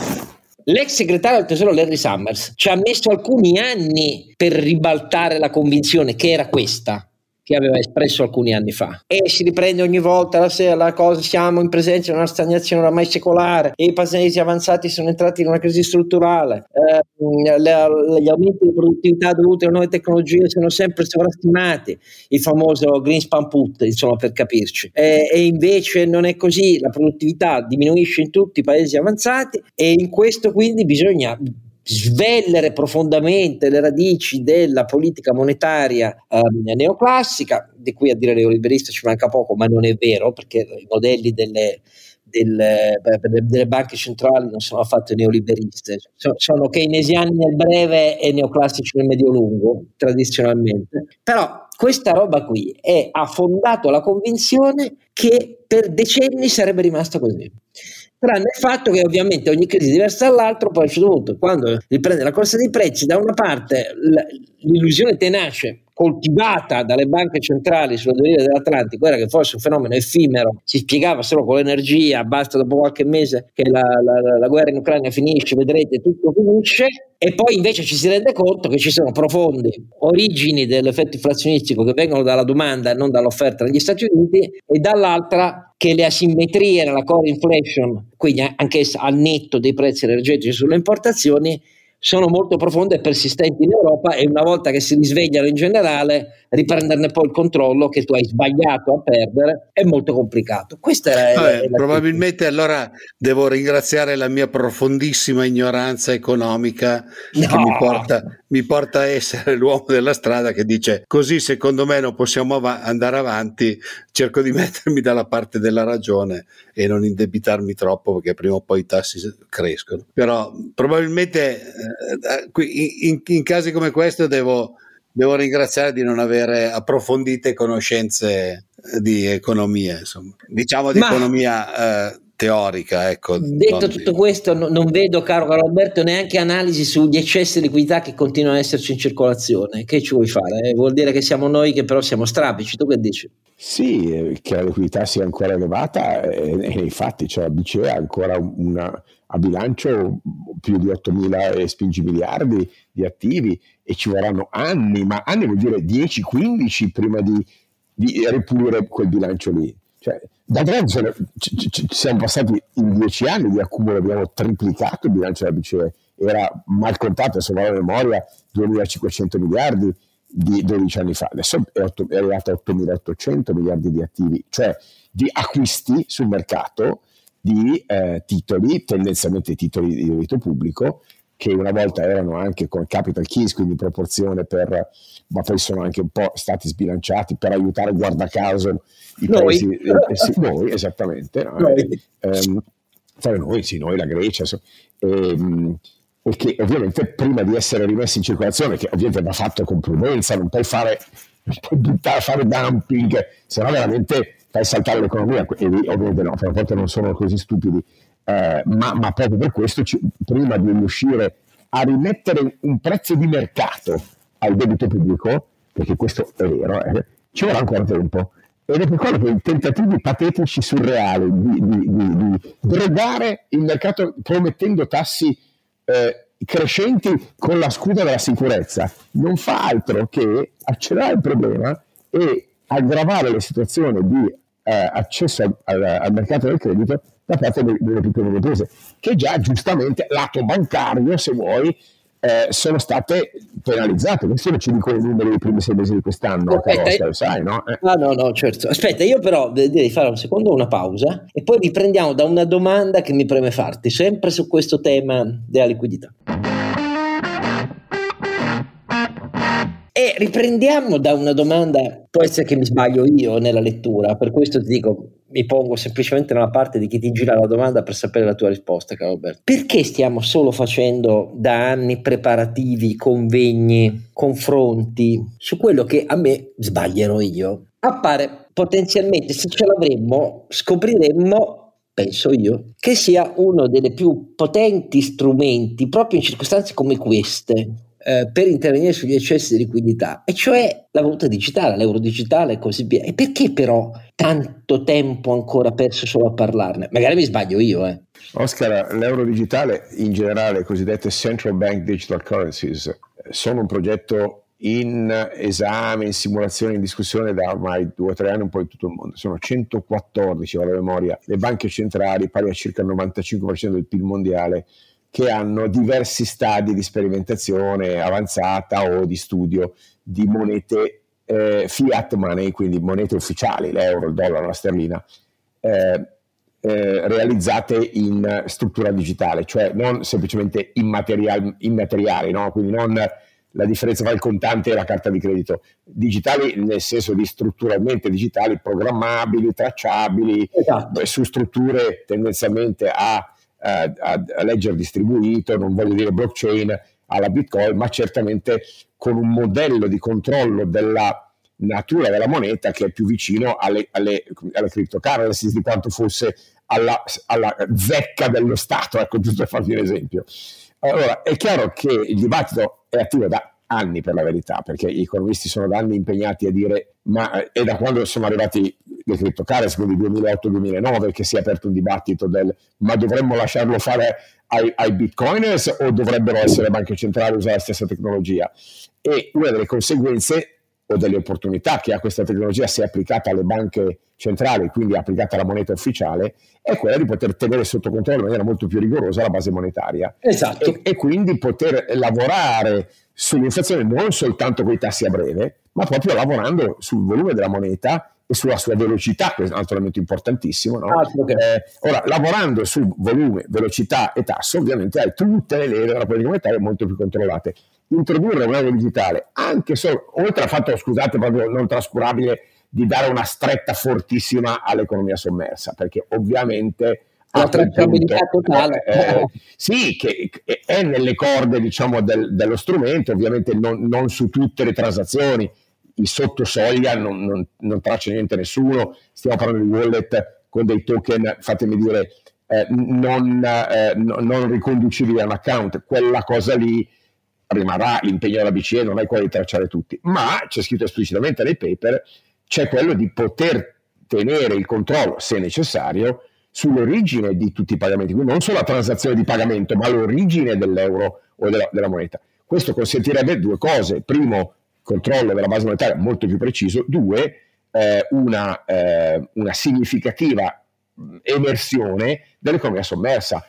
L'ex segretario del tesoro Larry Summers ci ha messo alcuni anni per ribaltare la convinzione che era questa che aveva espresso alcuni anni fa. E si riprende ogni volta la sera la cosa siamo in presenza di una stagnazione oramai secolare e i paesi avanzati sono entrati in una crisi strutturale. Eh, le, gli aumenti di produttività dovuti a nuove tecnologie sono sempre sovrastimati il famoso green span put insomma per capirci. E, e invece non è così la produttività diminuisce in tutti i paesi avanzati e in questo quindi bisogna svellere profondamente le radici della politica monetaria eh, neoclassica, di cui a dire neoliberista ci manca poco, ma non è vero perché i modelli delle, delle, delle banche centrali non sono affatto neoliberiste, sono, sono keynesiani nel breve e neoclassici nel medio-lungo, tradizionalmente. Però questa roba qui è, ha fondato la convinzione che per decenni sarebbe rimasta così tranne il fatto che ovviamente ogni crisi diversa dall'altro, poi a un certo punto quando riprende la corsa dei prezzi, da una parte l'illusione tenace coltivata dalle banche centrali sulla deriva dell'Atlantico era che fosse un fenomeno effimero, si spiegava solo con l'energia, basta dopo qualche mese che la, la, la guerra in Ucraina finisce, vedrete tutto finisce, e poi invece ci si rende conto che ci sono profonde origini dell'effetto inflazionistico che vengono dalla domanda e non dall'offerta negli Stati Uniti e dall'altra che le asimmetrie nella core inflation, quindi anche al netto dei prezzi energetici sulle importazioni, sono molto profonde e persistenti in Europa e una volta che si risvegliano in generale riprenderne poi il controllo che tu hai sbagliato a perdere è molto complicato. Questa è, Vabbè, è probabilmente critica. allora devo ringraziare la mia profondissima ignoranza economica no. che mi porta, mi porta, a essere l'uomo della strada che dice così secondo me non possiamo av- andare avanti, cerco di mettermi dalla parte della ragione e non indebitarmi troppo perché prima o poi i tassi crescono. Però probabilmente eh, in, in, casi come questo devo, devo, ringraziare di non avere approfondite conoscenze di economia, insomma. diciamo di Ma... economia. Eh, teorica. Ecco, Detto tutto di... questo, no, non vedo, caro Carlo Alberto, neanche analisi sugli eccessi di liquidità che continuano ad esserci in circolazione. Che ci vuoi fare? Eh, vuol dire che siamo noi che però siamo strabici. Tu che dici? Sì, eh, che la liquidità sia ancora elevata e, e infatti cioè, la BCE ha ancora una, a bilancio più di 8 mila e spingi miliardi di attivi e ci vorranno anni, ma anni vuol dire 10-15 prima di, di ripulire quel bilancio lì. Cioè, da ci, siamo passati in 10 anni di accumulo, abbiamo triplicato il bilancio della BCE, era mal contato, se non la memoria, 2.500 miliardi di 12 anni fa, adesso è, 8, è arrivato a 8.800 miliardi di attivi, cioè di acquisti sul mercato di eh, titoli, tendenzialmente titoli di diritto pubblico, che una volta erano anche con capital keys, quindi in proporzione per, ma poi sono anche un po' stati sbilanciati per aiutare, guarda caso, i noi. paesi, eh, sì, noi esattamente, no? noi. Ehm, tra noi, sì, noi, la Grecia, so, ehm, e che ovviamente prima di essere rimessi in circolazione, che ovviamente va fatto con prudenza, non puoi fare, non puoi buttare, fare dumping, se no veramente fai saltare l'economia, e ovviamente no, a volte non sono così stupidi, eh, ma, ma, proprio per questo ci, prima di riuscire a rimettere un prezzo di mercato al debito pubblico, perché questo è vero, eh, ci vorrà ancora tempo. Ed è per quello che i tentativi patetici surreali di, di, di, di drogare il mercato promettendo tassi eh, crescenti con la scusa della sicurezza non fa altro che accelerare il problema e aggravare la situazione di eh, accesso al, al, al, mercato del credito da parte delle, delle piccole imprese, che già giustamente lato bancario, se vuoi, eh, sono state penalizzate. Questo ci dicono i numeri dei primi sei mesi di quest'anno, Aspetta, Oscar, sai, no? Eh. Ah, no, no, certo. Aspetta, io però devi fare un secondo una pausa e poi riprendiamo da una domanda che mi preme farti, sempre su questo tema della liquidità. Riprendiamo da una domanda, può essere che mi sbaglio io nella lettura, per questo ti dico, mi pongo semplicemente nella parte di chi ti gira la domanda per sapere la tua risposta, caro Alberto. Perché stiamo solo facendo da anni preparativi, convegni, confronti su quello che a me sbaglierò io? Appare potenzialmente, se ce l'avremmo, scopriremmo penso io, che sia uno dei più potenti strumenti proprio in circostanze come queste, eh, per intervenire sugli eccessi di liquidità, e cioè la valuta digitale, l'euro digitale e così via. E perché però tanto tempo ancora perso solo a parlarne? Magari mi sbaglio io, eh. Oscar, l'euro digitale in generale, cosiddette central bank digital currencies, sono un progetto in esame, in simulazione, in discussione da ormai due o tre anni un po' in tutto il mondo. Sono 114, ho la memoria, le banche centrali, pari a circa il 95% del PIL mondiale, che hanno diversi stadi di sperimentazione avanzata o di studio di monete eh, fiat money, quindi monete ufficiali, l'euro, il dollaro, la sterlina, eh, eh, realizzate in struttura digitale, cioè non semplicemente immateriali, immateriali no? quindi non la differenza tra il contante e la carta di credito, digitali nel senso di strutturalmente digitali, programmabili, tracciabili, esatto. su strutture tendenzialmente a a, a ledger distribuito, non voglio dire blockchain alla Bitcoin, ma certamente con un modello di controllo della natura della moneta che è più vicino alle, alle, alle cryptocurrency di quanto fosse alla, alla, zecca dello Stato, ecco, giusto per farvi un esempio. Allora, è chiaro che il dibattito è attivo da anni per la verità, perché gli economisti sono da anni impegnati a dire, ma è da quando sono arrivati le criptocurrency, quindi 2008-2009, che si è aperto un dibattito del ma dovremmo lasciarlo fare ai, ai bitcoiners o dovrebbero essere banche centrali a usare la stessa tecnologia? E una delle conseguenze o delle opportunità che ha questa tecnologia se applicata alle banche centrali, quindi applicata alla moneta ufficiale, è quella di poter tenere sotto controllo in maniera molto più rigorosa la base monetaria. Esatto. E, e quindi poter lavorare sull'inflazione non soltanto con i tassi a breve, ma proprio lavorando sul volume della moneta sulla sua velocità, questo è un altro elemento importantissimo. No? Ah, okay. eh, ora, lavorando su volume, velocità e tasso, ovviamente hai tutte le leve della politica monetaria molto più controllate introdurre un euro digitale, anche solo, oltre al fatto, scusate, proprio non trascurabile, di dare una stretta fortissima all'economia sommersa, perché ovviamente la tracciabilità totale. Eh, sì, che, che, è nelle corde diciamo, del, dello strumento, ovviamente non, non, su tutte le transazioni, i sottosoglia non, non, non, traccia niente nessuno, stiamo parlando di wallet con dei token, fatemi dire, eh, non, eh, non riconducibili a un account, quella cosa lì rimarrà l'impegno della BCE, non è quello di tracciare tutti, ma c'è scritto esplicitamente nei paper, c'è quello di poter tenere il controllo, se necessario, sull'origine di tutti i pagamenti, quindi non solo la transazione di pagamento, ma l'origine dell'euro o della, della moneta. Questo consentirebbe due cose. Primo, controllo della base monetaria molto più preciso. Due, eh, una, eh, una significativa emersione dell'economia sommersa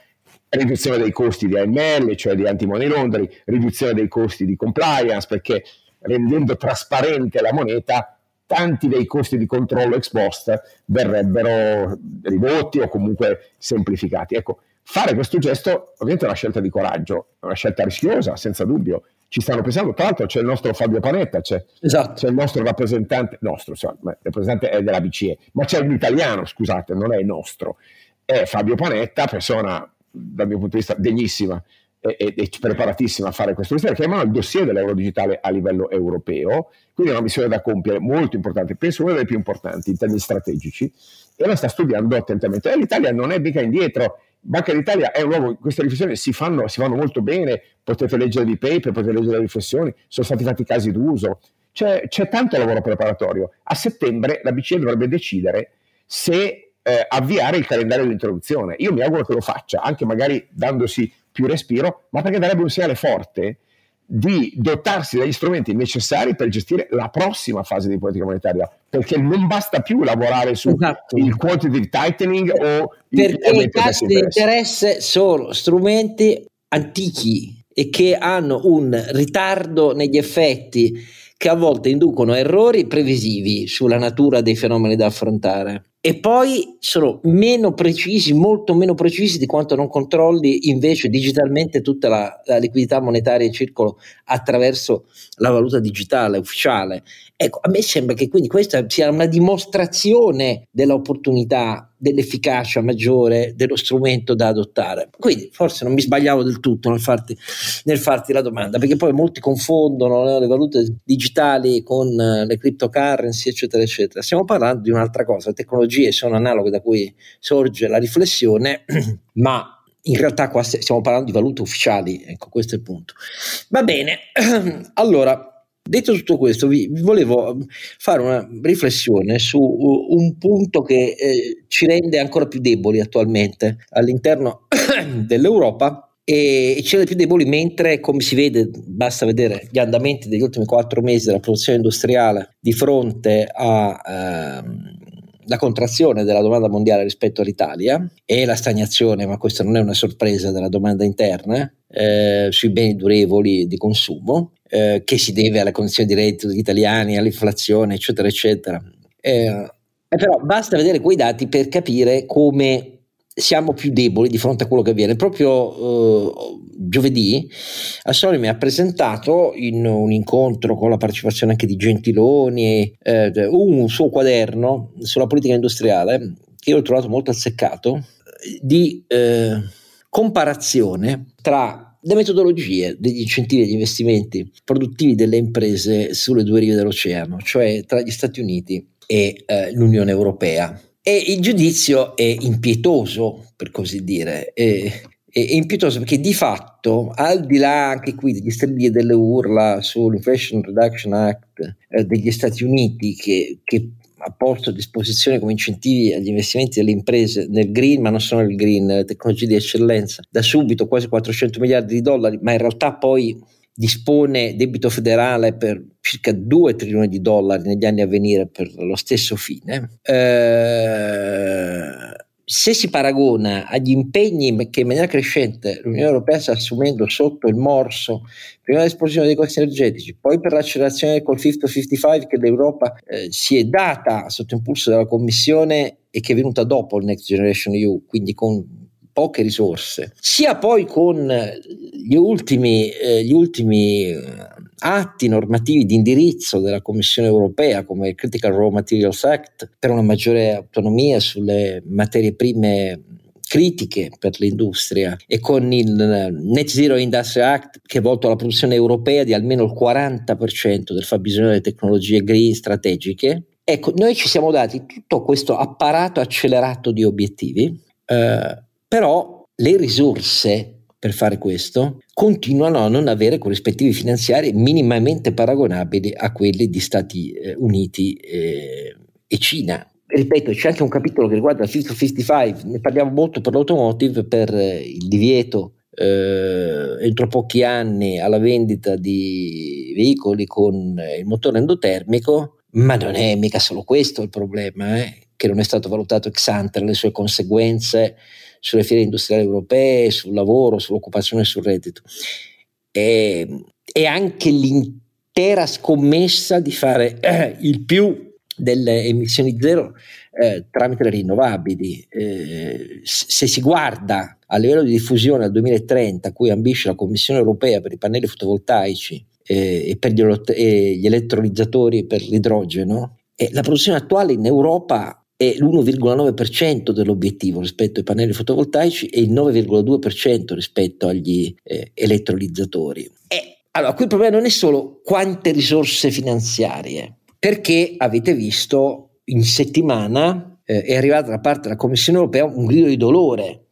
riduzione dei costi di AML, cioè di anti-money laundering, riduzione dei costi di compliance, perché rendendo trasparente la moneta, tanti dei costi di controllo ex post verrebbero ridotti o comunque semplificati. Ecco, fare questo gesto ovviamente è una scelta di coraggio, è una scelta rischiosa, senza dubbio. Ci stanno pensando, tra l'altro c'è il nostro Fabio Panetta, c'è, esatto. c'è il nostro rappresentante, nostro, insomma, il rappresentante è della BCE, ma c'è un italiano, scusate, non è il nostro, è Fabio Panetta, persona dal mio punto di vista degnissima e, e, e preparatissima a fare questo mestiere, che è il dossier dell'euro digitale a livello europeo, quindi è una missione da compiere molto importante, penso una delle più importanti in termini strategici, e la sta studiando attentamente. E l'Italia non è mica indietro, Banca d'Italia è un luogo, queste riflessioni si fanno, si fanno molto bene, potete leggere i paper, potete leggere le riflessioni, sono stati fatti casi d'uso, c'è, c'è tanto lavoro preparatorio. A settembre la BCE dovrebbe decidere se eh, avviare il calendario di introduzione. Io mi auguro che lo faccia, anche magari dandosi più respiro, ma perché darebbe un segnale forte di dotarsi degli strumenti necessari per gestire la prossima fase di politica monetaria, perché non basta più lavorare su esatto. quantitative tightening o perché i tassi di interesse sono strumenti antichi e che hanno un ritardo negli effetti che a volte inducono errori previsivi sulla natura dei fenomeni da affrontare e poi sono meno precisi, molto meno precisi di quanto non controlli invece digitalmente tutta la, la, liquidità monetaria in circolo attraverso la valuta digitale ufficiale. Ecco, a me sembra che quindi questa sia una dimostrazione dell'opportunità, dell'efficacia maggiore dello strumento da adottare. Quindi forse non mi sbagliavo del tutto nel farti, nel farti la domanda, perché poi molti confondono no, le valute digitali con uh, le cryptocurrency, eccetera, eccetera. Stiamo parlando di un'altra cosa, tecnologie sono analoghe da cui sorge la riflessione, ma in realtà qua stiamo parlando di valute ufficiali, ecco questo è il punto. Va bene, allora Detto tutto questo, vi, volevo um, fare una riflessione su un punto che eh, ci rende ancora più deboli attualmente all'interno dell'Europa e ci rende più deboli mentre, come si vede, basta vedere gli andamenti degli ultimi quattro mesi della produzione industriale di fronte a... Ehm, contrazione della domanda mondiale rispetto all'Italia e la stagnazione, ma questa non è una sorpresa della domanda interna, eh, sui beni durevoli di consumo eh, che si deve alle condizioni di reddito degli italiani, all'inflazione, eccetera, eccetera. Eh, però basta vedere quei dati per capire come siamo più deboli di fronte a quello che avviene. Proprio eh, giovedì Assoli mi ha presentato in un incontro con la partecipazione anche di Gentiloni eh, un suo quaderno sulla politica industriale che io ho trovato molto azzeccato di eh, comparazione tra le metodologie degli incentivi agli investimenti produttivi delle imprese sulle due rive dell'oceano, cioè tra gli Stati Uniti e eh, l'Unione Europea. E il giudizio è impietoso, per così dire, è, è, impietoso perché di fatto, al di là anche qui degli strilli e delle urla sull'Inflation Reduction Act eh, degli Stati Uniti che, che ha posto a disposizione come incentivi agli investimenti delle imprese nel green, ma non solo nel green, nelle tecnologie di eccellenza, da subito quasi 400 miliardi di dollari, ma in realtà poi dispone debito federale per circa 2 trilioni di dollari negli anni a venire per lo stesso fine. Eh, se si paragona agli impegni che in maniera crescente l'Unione Europea sta assumendo sotto il morso, prima dell'esplosione dei costi energetici, poi per l'accelerazione col 50-55 che l'Europa eh, si è data sotto impulso della Commissione e che è venuta dopo il Next Generation EU, quindi con poche risorse, sia poi con gli ultimi, eh, gli ultimi eh, atti normativi di indirizzo della Commissione europea come il Critical Raw Materials Act per una maggiore autonomia sulle materie prime critiche per l'industria e con il Net Zero Industrial Act che è volto alla produzione europea di almeno il 40% del fabbisogno delle tecnologie green strategiche. Ecco, noi ci siamo dati tutto questo apparato accelerato di obiettivi eh, però le risorse per fare questo continuano a non avere corrispettivi finanziari minimamente paragonabili a quelli di Stati eh, Uniti eh, e Cina. Ripeto, c'è anche un capitolo che riguarda il Fit 55, ne parliamo molto per l'automotive, per eh, il divieto eh, entro pochi anni alla vendita di veicoli con il motore endotermico, ma non è mica solo questo il problema, eh, che non è stato valutato ex ante le sue conseguenze sulle fiere industriali europee, sul lavoro, sull'occupazione e sul reddito. E, e anche l'intera scommessa di fare eh, il più delle emissioni zero eh, tramite le rinnovabili. Eh, se si guarda a livello di diffusione al 2030, a cui ambisce la Commissione europea per i pannelli fotovoltaici eh, e per gli, gli elettrolizzatori per l'idrogeno, eh, la produzione attuale in Europa è l'1,9% dell'obiettivo rispetto ai pannelli fotovoltaici e il 9,2% rispetto agli eh, elettrolizzatori. E allora, qui il problema non è solo quante risorse finanziarie, perché avete visto in settimana eh, è arrivata da parte della Commissione europea un grido di dolore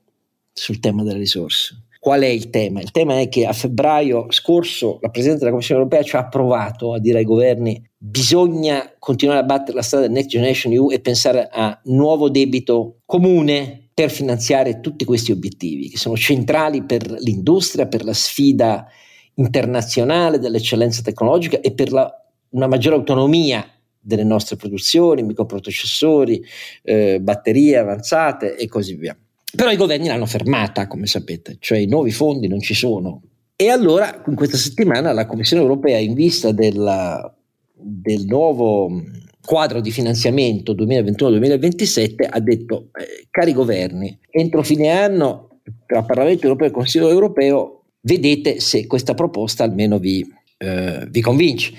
sul tema delle risorse. Qual è il tema? Il tema è che a febbraio scorso la Presidente della Commissione europea ci ha approvato a dire ai governi bisogna continuare a battere la strada del Next Generation EU e pensare a nuovo debito comune per finanziare tutti questi obiettivi che sono centrali per l'industria, per la sfida internazionale dell'eccellenza tecnologica e per la, una maggiore autonomia delle nostre produzioni, microprocessori, eh, batterie avanzate e così via. Però i governi l'hanno fermata, come sapete, cioè i nuovi fondi non ci sono. E allora in questa settimana la Commissione europea, in vista della, del nuovo quadro di finanziamento 2021-2027, ha detto, eh, cari governi, entro fine anno tra Parlamento europeo e Consiglio europeo vedete se questa proposta almeno vi, eh, vi convince.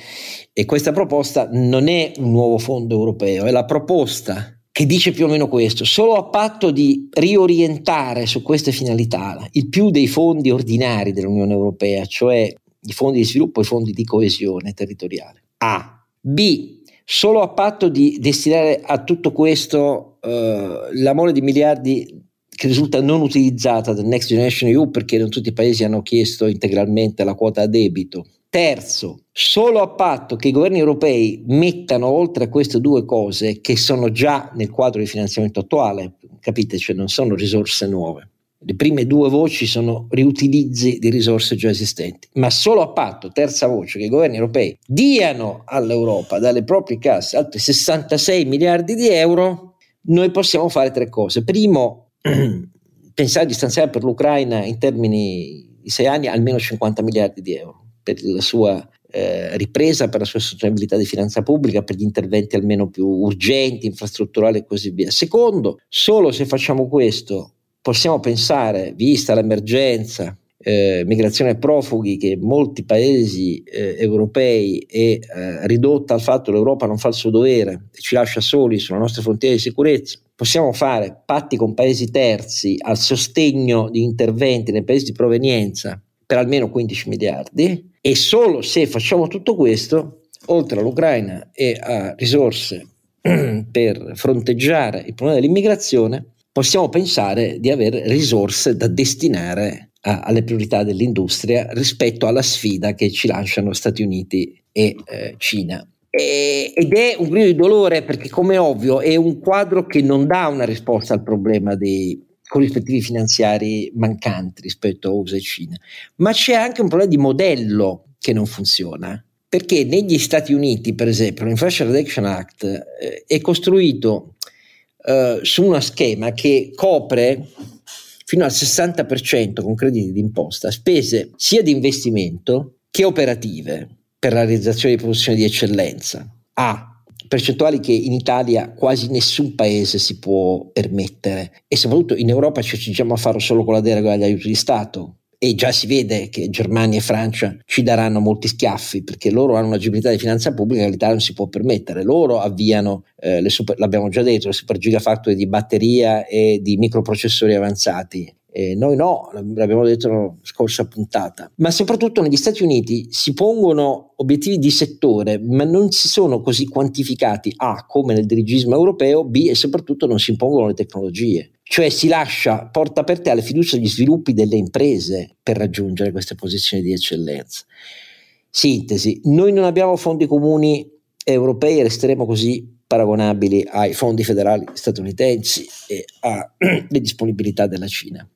E questa proposta non è un nuovo fondo europeo, è la proposta che dice più o meno questo, solo a patto di riorientare su queste finalità il più dei fondi ordinari dell'Unione Europea, cioè i fondi di sviluppo e i fondi di coesione territoriale. A. B. Solo a patto di destinare a tutto questo eh, l'amore di miliardi che risulta non utilizzata dal Next Generation EU perché non tutti i paesi hanno chiesto integralmente la quota a debito Terzo, solo a patto che i governi europei mettano oltre a queste due cose che sono già nel quadro di finanziamento attuale, capite, cioè non sono risorse nuove. Le prime due voci sono riutilizzi di risorse già esistenti, ma solo a patto, terza voce, che i governi europei diano all'Europa dalle proprie casse altri 66 miliardi di euro, noi possiamo fare tre cose. Primo, pensare di stanziare per l'Ucraina in termini di sei anni almeno 50 miliardi di euro per la sua eh, ripresa, per la sua sostenibilità di finanza pubblica, per gli interventi almeno più urgenti, infrastrutturali e così via. Secondo, solo se facciamo questo possiamo pensare, vista l'emergenza, eh, migrazione profughi che molti paesi eh, europei è eh, ridotta al fatto che l'Europa non fa il suo dovere e ci lascia soli sulla nostra frontiera di sicurezza, possiamo fare patti con paesi terzi al sostegno di interventi nei paesi di provenienza per almeno 15 miliardi e solo se facciamo tutto questo, oltre all'Ucraina e a risorse per fronteggiare il problema dell'immigrazione, possiamo pensare di avere risorse da destinare a, alle priorità dell'industria rispetto alla sfida che ci lanciano Stati Uniti e eh, Cina. E, ed è un grido di dolore perché, come ovvio, è un quadro che non dà una risposta al problema dei corrispettivi finanziari mancanti rispetto a USA e Cina, ma c'è anche un problema di modello che non funziona. Perché negli Stati Uniti, per esempio, l'Inflation Reduction Act eh, è costruito eh, su uno schema che copre fino al 60% con crediti d'imposta spese sia di investimento che operative per la realizzazione di produzioni di eccellenza. A percentuali che in Italia quasi nessun paese si può permettere. E soprattutto in Europa ci accingiamo a farlo solo con la deroga agli aiuti di Stato. E già si vede che Germania e Francia ci daranno molti schiaffi perché loro hanno un'agibilità di finanza pubblica che l'Italia non si può permettere. Loro avviano, eh, super, l'abbiamo già detto, le super gigafactory di batteria e di microprocessori avanzati eh, noi no, l'abbiamo detto la scorsa puntata, ma soprattutto negli Stati Uniti si pongono obiettivi di settore, ma non si sono così quantificati A come nel dirigismo europeo, B e soprattutto non si impongono le tecnologie. Cioè si lascia porta aperta alle fiducia degli sviluppi delle imprese per raggiungere queste posizioni di eccellenza. Sintesi, noi non abbiamo fondi comuni europei e resteremo così paragonabili ai fondi federali statunitensi e alle disponibilità della Cina.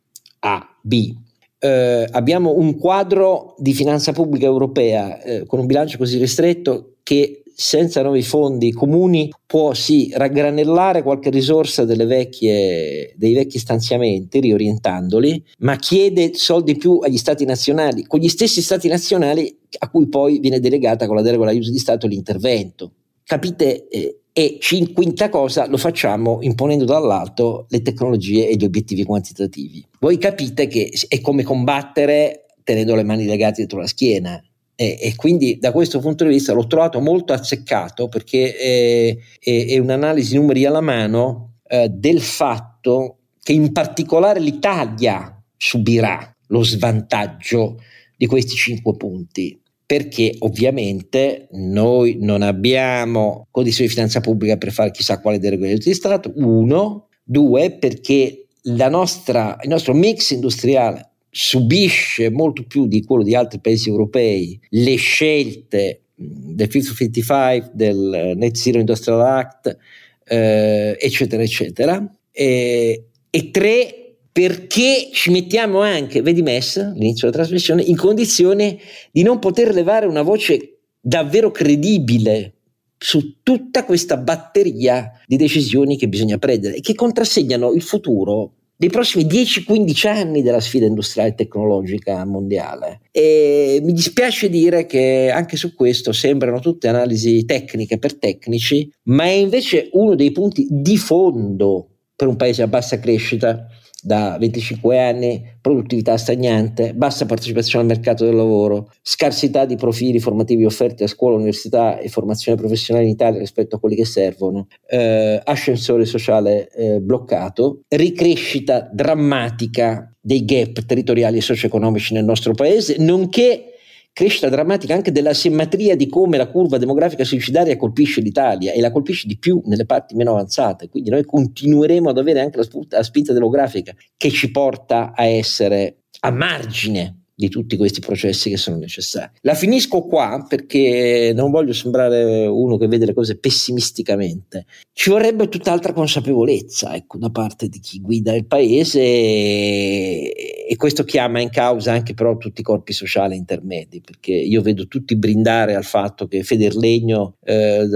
A, B. Eh, abbiamo un quadro di finanza pubblica europea eh, con un bilancio così ristretto che senza nuovi fondi comuni può sì raggranellare qualche risorsa vecchie, dei vecchi stanziamenti riorientandoli, ma chiede soldi più agli stati nazionali, con gli stessi stati nazionali a cui poi viene delegata con la deroga all'aiuto di Stato l'intervento. Capite eh, e quinta cosa lo facciamo imponendo dall'alto le tecnologie e gli obiettivi quantitativi. Voi capite che è come combattere tenendo le mani legate dietro la schiena. E, e quindi da questo punto di vista l'ho trovato molto azzeccato perché è, è, è un'analisi numeri alla mano eh, del fatto che in particolare l'Italia subirà lo svantaggio di questi cinque punti perché ovviamente noi non abbiamo condizioni di finanza pubblica per fare chissà quale deregolazione di Stato, uno, due, perché nostra, il nostro mix industriale subisce molto più di quello di altri paesi europei le scelte del Fit for 55, del Net Zero Industrial Act, eh, eccetera, eccetera. E, e tre, perché ci mettiamo anche, vedi Mess, all'inizio della trasmissione, in condizione di non poter levare una voce davvero credibile su tutta questa batteria di decisioni che bisogna prendere e che contrassegnano il futuro dei prossimi 10-15 anni della sfida industriale e tecnologica mondiale. E mi dispiace dire che anche su questo sembrano tutte analisi tecniche per tecnici, ma è invece uno dei punti di fondo per un paese a bassa crescita da 25 anni, produttività stagnante, bassa partecipazione al mercato del lavoro, scarsità di profili formativi offerti a scuola, università e formazione professionale in Italia rispetto a quelli che servono, eh, ascensore sociale eh, bloccato, ricrescita drammatica dei gap territoriali e socio-economici nel nostro paese, nonché crescita drammatica anche della simmetria di come la curva demografica suicidaria colpisce l'Italia e la colpisce di più nelle parti meno avanzate. Quindi noi continueremo ad avere anche la, sp- la spinta demografica che ci porta a essere a margine di tutti questi processi che sono necessari. La finisco qua perché non voglio sembrare uno che vede le cose pessimisticamente. Ci vorrebbe tutt'altra consapevolezza ecco, da parte di chi guida il paese e questo chiama in causa anche però tutti i corpi sociali intermedi perché io vedo tutti brindare al fatto che Federlegno eh,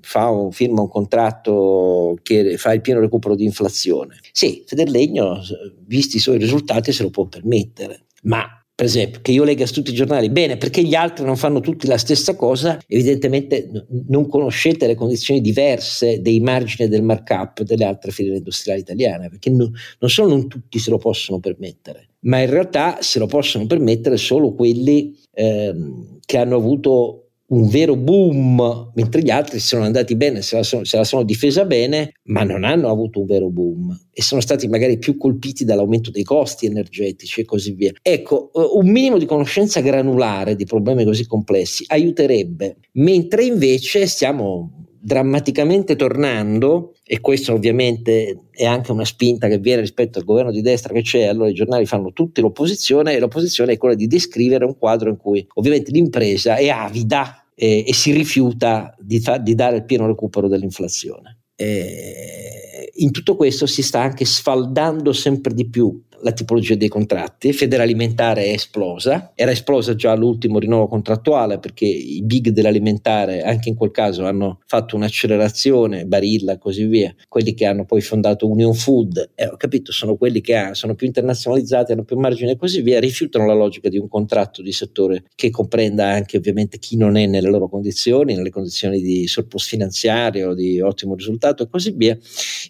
fa un, firma un contratto che fa il pieno recupero di inflazione. Sì, Federlegno, visti i suoi risultati, se lo può permettere ma per esempio, che io legga tutti i giornali, bene, perché gli altri non fanno tutti la stessa cosa, evidentemente non conoscete le condizioni diverse dei margini del markup delle altre filiere industriali italiane, perché no, non solo non tutti se lo possono permettere, ma in realtà se lo possono permettere solo quelli ehm, che hanno avuto un vero boom, mentre gli altri sono andati bene, se la, sono, se la sono difesa bene, ma non hanno avuto un vero boom e sono stati magari più colpiti dall'aumento dei costi energetici e così via. Ecco, eh, un minimo di conoscenza granulare di problemi così complessi aiuterebbe, mentre invece stiamo drammaticamente tornando, e questo ovviamente è anche una spinta che viene rispetto al governo di destra che c'è, allora i giornali fanno tutti l'opposizione e l'opposizione è quella di descrivere un quadro in cui ovviamente l'impresa è avida e, e si rifiuta di, fa, di, dare il pieno recupero dell'inflazione. E in tutto questo si sta anche sfaldando sempre di più la tipologia dei contratti. Federalimentare è esplosa, era esplosa già l'ultimo rinnovo contrattuale perché i big dell'alimentare anche in quel caso hanno fatto un'accelerazione, Barilla e così via. Quelli che hanno poi fondato Union Food, eh, ho capito, sono quelli che ha, sono più internazionalizzati, hanno più margine e così via, rifiutano la logica di un contratto di settore che comprenda anche ovviamente chi non è nelle loro condizioni, nelle condizioni di surplus finanziario, di ottimo risultato e così via,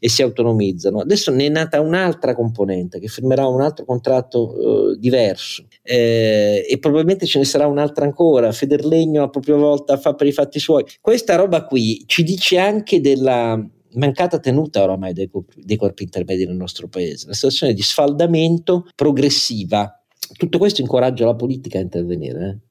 e si autonomizzano. Adesso ne è nata un'altra componente che firmerà sarà un altro contratto eh, diverso eh, e probabilmente ce ne sarà un'altra ancora. Federlegno a propria volta fa per i fatti suoi. Questa roba qui ci dice anche della mancata tenuta oramai dei, dei corpi intermedi nel nostro paese, una situazione di sfaldamento progressiva. Tutto questo incoraggia la politica a intervenire. Eh?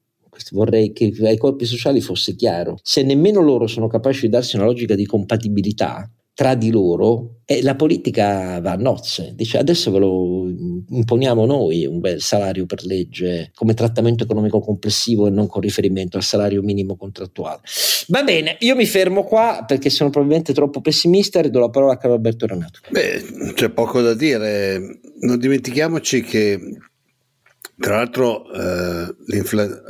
vorrei che ai corpi sociali fosse chiaro. Se nemmeno loro sono capaci di darsi una logica di compatibilità, tra di loro e la politica va a nozze, dice adesso ve lo imponiamo noi un bel salario per legge come trattamento economico complessivo e non con riferimento al salario minimo contrattuale. Va bene, io mi fermo qua perché sono probabilmente troppo pessimista e do la parola a Carlo Alberto Renato. Beh, c'è poco da dire, non dimentichiamoci che tra l'altro eh,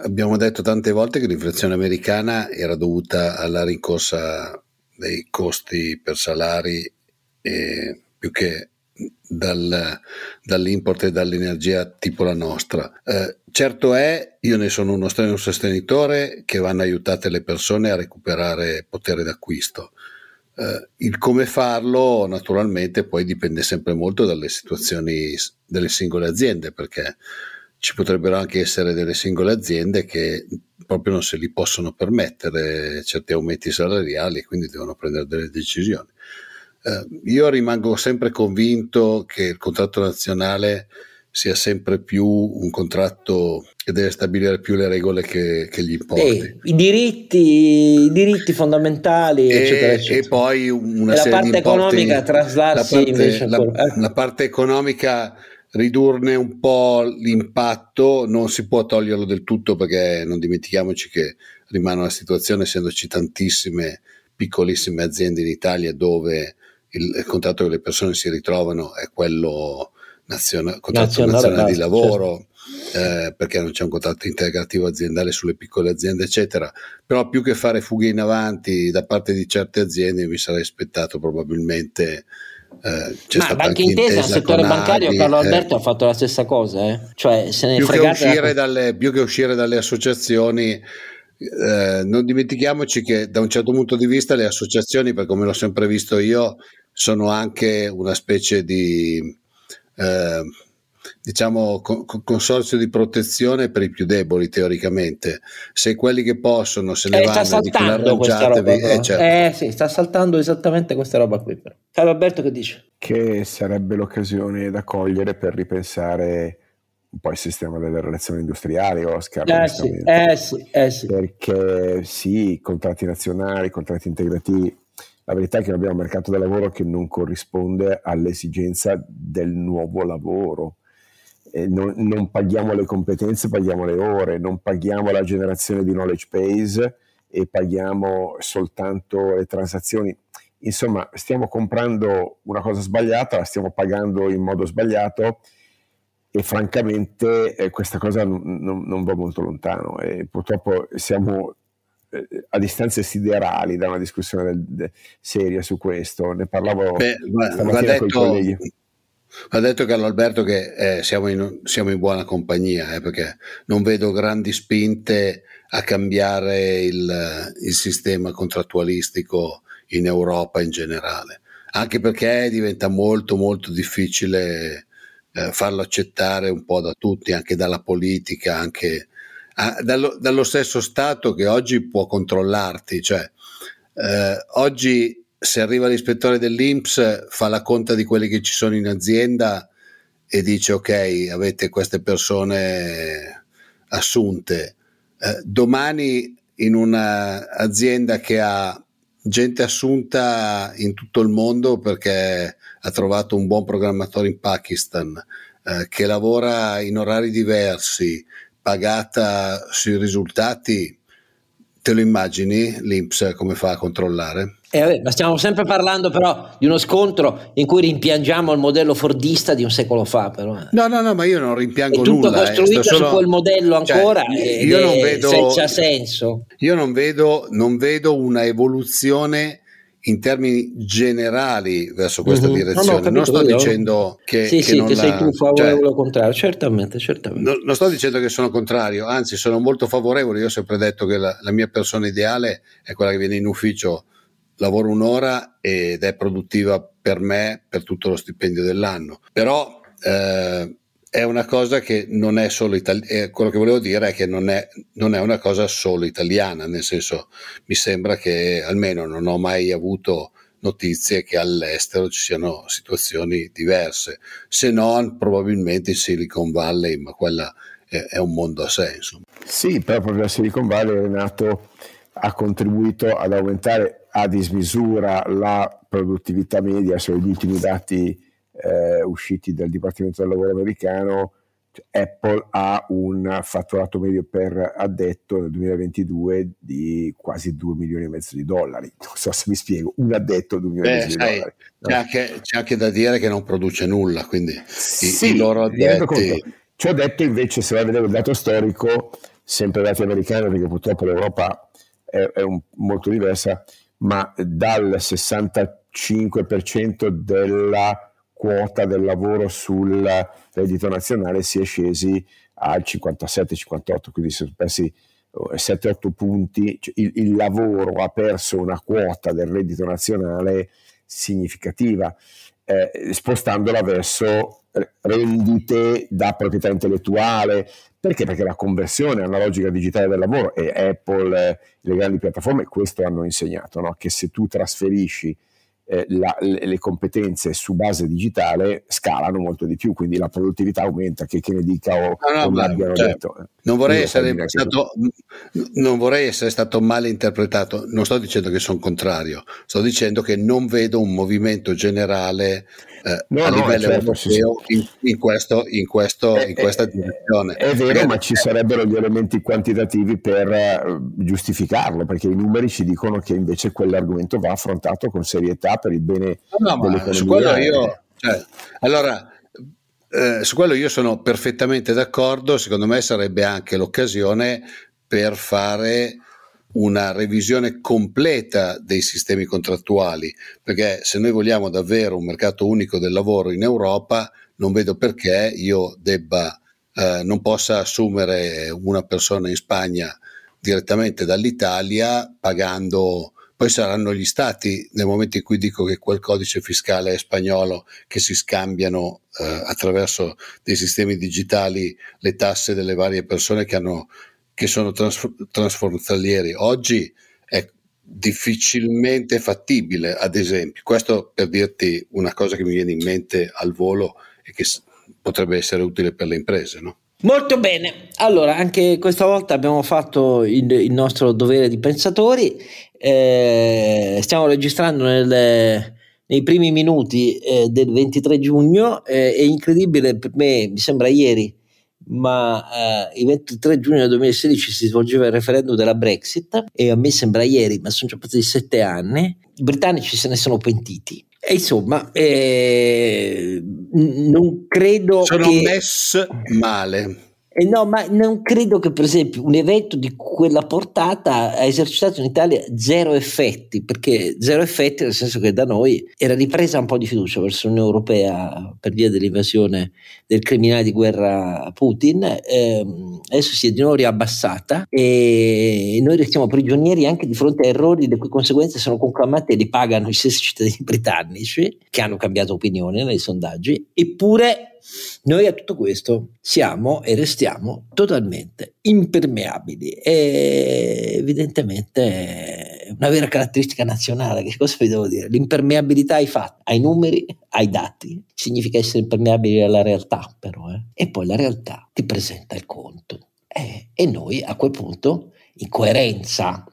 abbiamo detto tante volte che l'inflazione americana era dovuta alla rincorsa dei costi per salari eh, più che dal, dall'import e dall'energia tipo la nostra. Eh, certo è, io ne sono uno un sostenitore, che vanno aiutate le persone a recuperare potere d'acquisto. Eh, il come farlo naturalmente poi dipende sempre molto dalle situazioni delle singole aziende, perché ci potrebbero anche essere delle singole aziende che proprio non se li possono permettere certi aumenti salariali e quindi devono prendere delle decisioni. Eh, io rimango sempre convinto che il contratto nazionale sia sempre più un contratto che deve stabilire più le regole che, che gli importi. Eh, i, diritti, I diritti fondamentali, e, eccetera, eccetera. E poi una e serie la parte di economica traslarsi la parte, invece la, eh. la parte economica ridurne un po' l'impatto, non si può toglierlo del tutto perché non dimentichiamoci che rimane una situazione, essendoci tantissime piccolissime aziende in Italia dove il, contratto che le persone si ritrovano è quello nazionale, contratto nazionale, nazionale di lavoro. Certo. Eh, perché non c'è un contratto integrativo aziendale sulle piccole aziende, eccetera. Però più che fare fughe in avanti da parte di certe aziende, mi sarei aspettato probabilmente eh, Ma Banca Intesa nel settore bancario Adi, Carlo eh. Alberto eh, ha fatto la stessa cosa, eh? cioè se ne più, che uscire dalle, più che uscire dalle associazioni, eh, non dimentichiamoci che da un certo punto di vista le associazioni, per come l'ho sempre visto io, sono anche una specie di eh, diciamo, con, consorzio di protezione per i più deboli teoricamente. Se quelli che possono se ne eh, vanno, dicono arrangiatevi. Eh, certo. eh sì, sta saltando esattamente questa roba qui. Però. Carlo Alberto che dice? Che sarebbe l'occasione da cogliere per ripensare un po' il sistema delle relazioni industriali, Oscar. Eh sì, eh sì, eh sì. Perché sì, contratti nazionali, contratti integrativi, la verità è che abbiamo un mercato del lavoro che non corrisponde all'esigenza del nuovo lavoro non, non, paghiamo le competenze, paghiamo le ore, non paghiamo la generazione di knowledge base e paghiamo soltanto le transazioni. Insomma, stiamo comprando una cosa sbagliata, la stiamo pagando in modo sbagliato e francamente eh, questa cosa non, non, non, va molto lontano e purtroppo siamo eh, a distanze siderali da una discussione del, de, seria su questo. Ne parlavo Beh, stamattina con i colleghi ha detto Carlo Alberto che eh, siamo, in, siamo, in, buona compagnia eh, perché non vedo grandi spinte a cambiare il, il, sistema contrattualistico in Europa in generale, anche perché diventa molto molto difficile eh, farlo accettare un po' da tutti, anche dalla politica, anche a, dallo, dallo, stesso Stato che oggi può controllarti. Cioè, eh, oggi se arriva l'ispettore dell'Inps fa la conta di quelli che ci sono in azienda e dice ok, avete queste persone assunte. Eh, domani in un'azienda che ha gente assunta in tutto il mondo perché ha trovato un buon programmatore in Pakistan, eh, che lavora in orari diversi, pagata sui risultati, te lo immagini l'Inps come fa a controllare? Eh, vabbè, ma stiamo sempre parlando però di uno scontro in cui rimpiangiamo il modello fordista di un secolo fa. Però. No, no, no, ma io non rimpiango è tutto nulla. È costruito eh, solo... su quel modello cioè, ancora cioè, io non vedo, senza senso. Io non vedo, non vedo una evoluzione in termini generali verso questa mm-hmm. direzione. No, no, non sto dicendo che, sì, che sì, non che la, sei tu favorevole cioè, o contrario, certamente, certamente. Non, non, sto dicendo che sono contrario, anzi sono molto favorevole. Io ho sempre detto che la, la mia persona ideale è quella che viene in ufficio lavoro un'ora ed è produttiva per me per tutto lo stipendio dell'anno. Però eh, è una cosa che non è solo italiana, quello che volevo dire è che non è, non è, una cosa solo italiana, nel senso mi sembra che almeno non ho mai avuto notizie che all'estero ci siano situazioni diverse, se no probabilmente in Silicon Valley, ma quella è, è un mondo a sé. Insomma. Sì, però proprio a Silicon Valley Renato ha contribuito ad aumentare a dismisura la produttività media, sono gli ultimi dati eh, usciti dal Dipartimento del Lavoro americano, Apple ha un fatturato medio per addetto nel 2022 di quasi 2 milioni e mezzo di dollari. Non so se mi spiego, un addetto 2 milioni e mezzo sai, di dollari. C'è, anche, c'è, anche, da dire che non produce nulla, quindi sì, i, i loro addetti... Ciò detto invece se vai a vedere il dato storico, sempre dati americani, perché purtroppo l'Europa è, è un, molto diversa, ma dal 65% della quota del lavoro sul reddito nazionale si è scesi al 57-58, quindi si sono persi 7-8 punti, cioè il, il, lavoro ha perso una quota del reddito nazionale significativa, eh, spostandola verso rendite da proprietà intellettuale, perché? Perché la conversione alla logica digitale del lavoro e Apple, eh, le grandi piattaforme, questo hanno insegnato, no? che se tu trasferisci eh, la, le, le, competenze su base digitale scalano molto di più, quindi la produttività aumenta, che, che ne dica o, no, no, abbiano cioè, detto. Eh. Non vorrei, essere stato, non vorrei essere stato male interpretato, non sto dicendo che sono contrario, sto dicendo che non vedo un movimento generale eh, no, a no, livello certo, europeo In, in, questo, in, questo, in questa direzione. È vero, perché, ma ci sarebbero gli elementi quantitativi per uh, giustificarlo, perché i numeri ci dicono che invece quell'argomento va affrontato con serietà per il bene no, dell'economia. Su quello io, cioè, allora, eh, su quello io sono perfettamente d'accordo, secondo me sarebbe anche l'occasione per fare una revisione completa dei sistemi contrattuali, perché se noi vogliamo davvero un mercato unico del lavoro in Europa, non vedo perché io debba, eh, non possa assumere una persona in Spagna direttamente dall'Italia pagando poi saranno gli stati nel momento in cui dico che quel codice fiscale è spagnolo che si scambiano eh, attraverso dei sistemi digitali le tasse delle varie persone che hanno che sono trans- transfrontalieri. Oggi è difficilmente fattibile, ad esempio. Questo per dirti una cosa che mi viene in mente al volo e che potrebbe essere utile per le imprese, no? Molto bene, allora anche questa volta abbiamo fatto il, il nostro dovere di pensatori, eh, stiamo registrando nel, nei primi minuti eh, del 23 giugno, eh, è incredibile per me, mi sembra ieri, ma eh, il 23 giugno 2016 si svolgeva il referendum della Brexit e a me sembra ieri, ma sono già passati sette anni, i britannici se ne sono pentiti. E insomma, eh, non credo sono che... mess male. Eh no, ma non credo che per esempio un evento di quella portata ha esercitato in Italia zero effetti, perché zero effetti nel senso che da noi era ripresa un po' di fiducia verso l'Unione Europea per via dell'invasione del criminale di guerra Putin, eh, adesso si è di nuovo riabbassata e noi restiamo prigionieri anche di fronte a errori le cui conseguenze sono conclamate e li pagano i stessi cittadini britannici che hanno cambiato opinione nei sondaggi, eppure noi a tutto questo siamo e restiamo totalmente impermeabili e evidentemente è una vera caratteristica nazionale. Che cosa vi devo dire? L'impermeabilità ai fatti, ai numeri, ai dati. Significa essere impermeabili alla realtà, però. Eh? E poi la realtà ti presenta il conto. Eh, e noi a quel punto, in coerenza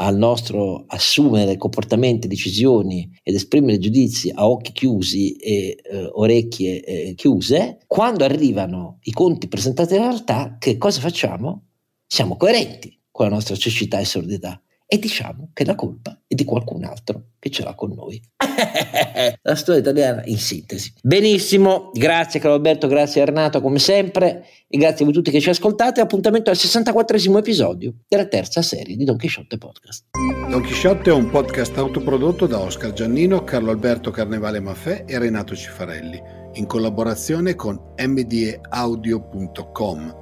al nostro assumere comportamenti, decisioni ed esprimere giudizi a occhi chiusi e eh, orecchie eh, chiuse, quando arrivano i conti presentati in realtà, che cosa facciamo? Siamo coerenti con la nostra cecità e sordità e diciamo che la colpa è di qualcun altro che ce l'ha con noi. la storia italiana in sintesi. Benissimo, grazie caro Alberto, grazie Renato come sempre e grazie a voi tutti che ci ascoltate. Appuntamento al 64 episodio della terza serie di Don Chisciotte Podcast. Don Chisciotte è un podcast autoprodotto da Oscar Giannino, Carlo Alberto Carnevale Maffè e Renato Cifarelli in collaborazione con mdeaudio.com.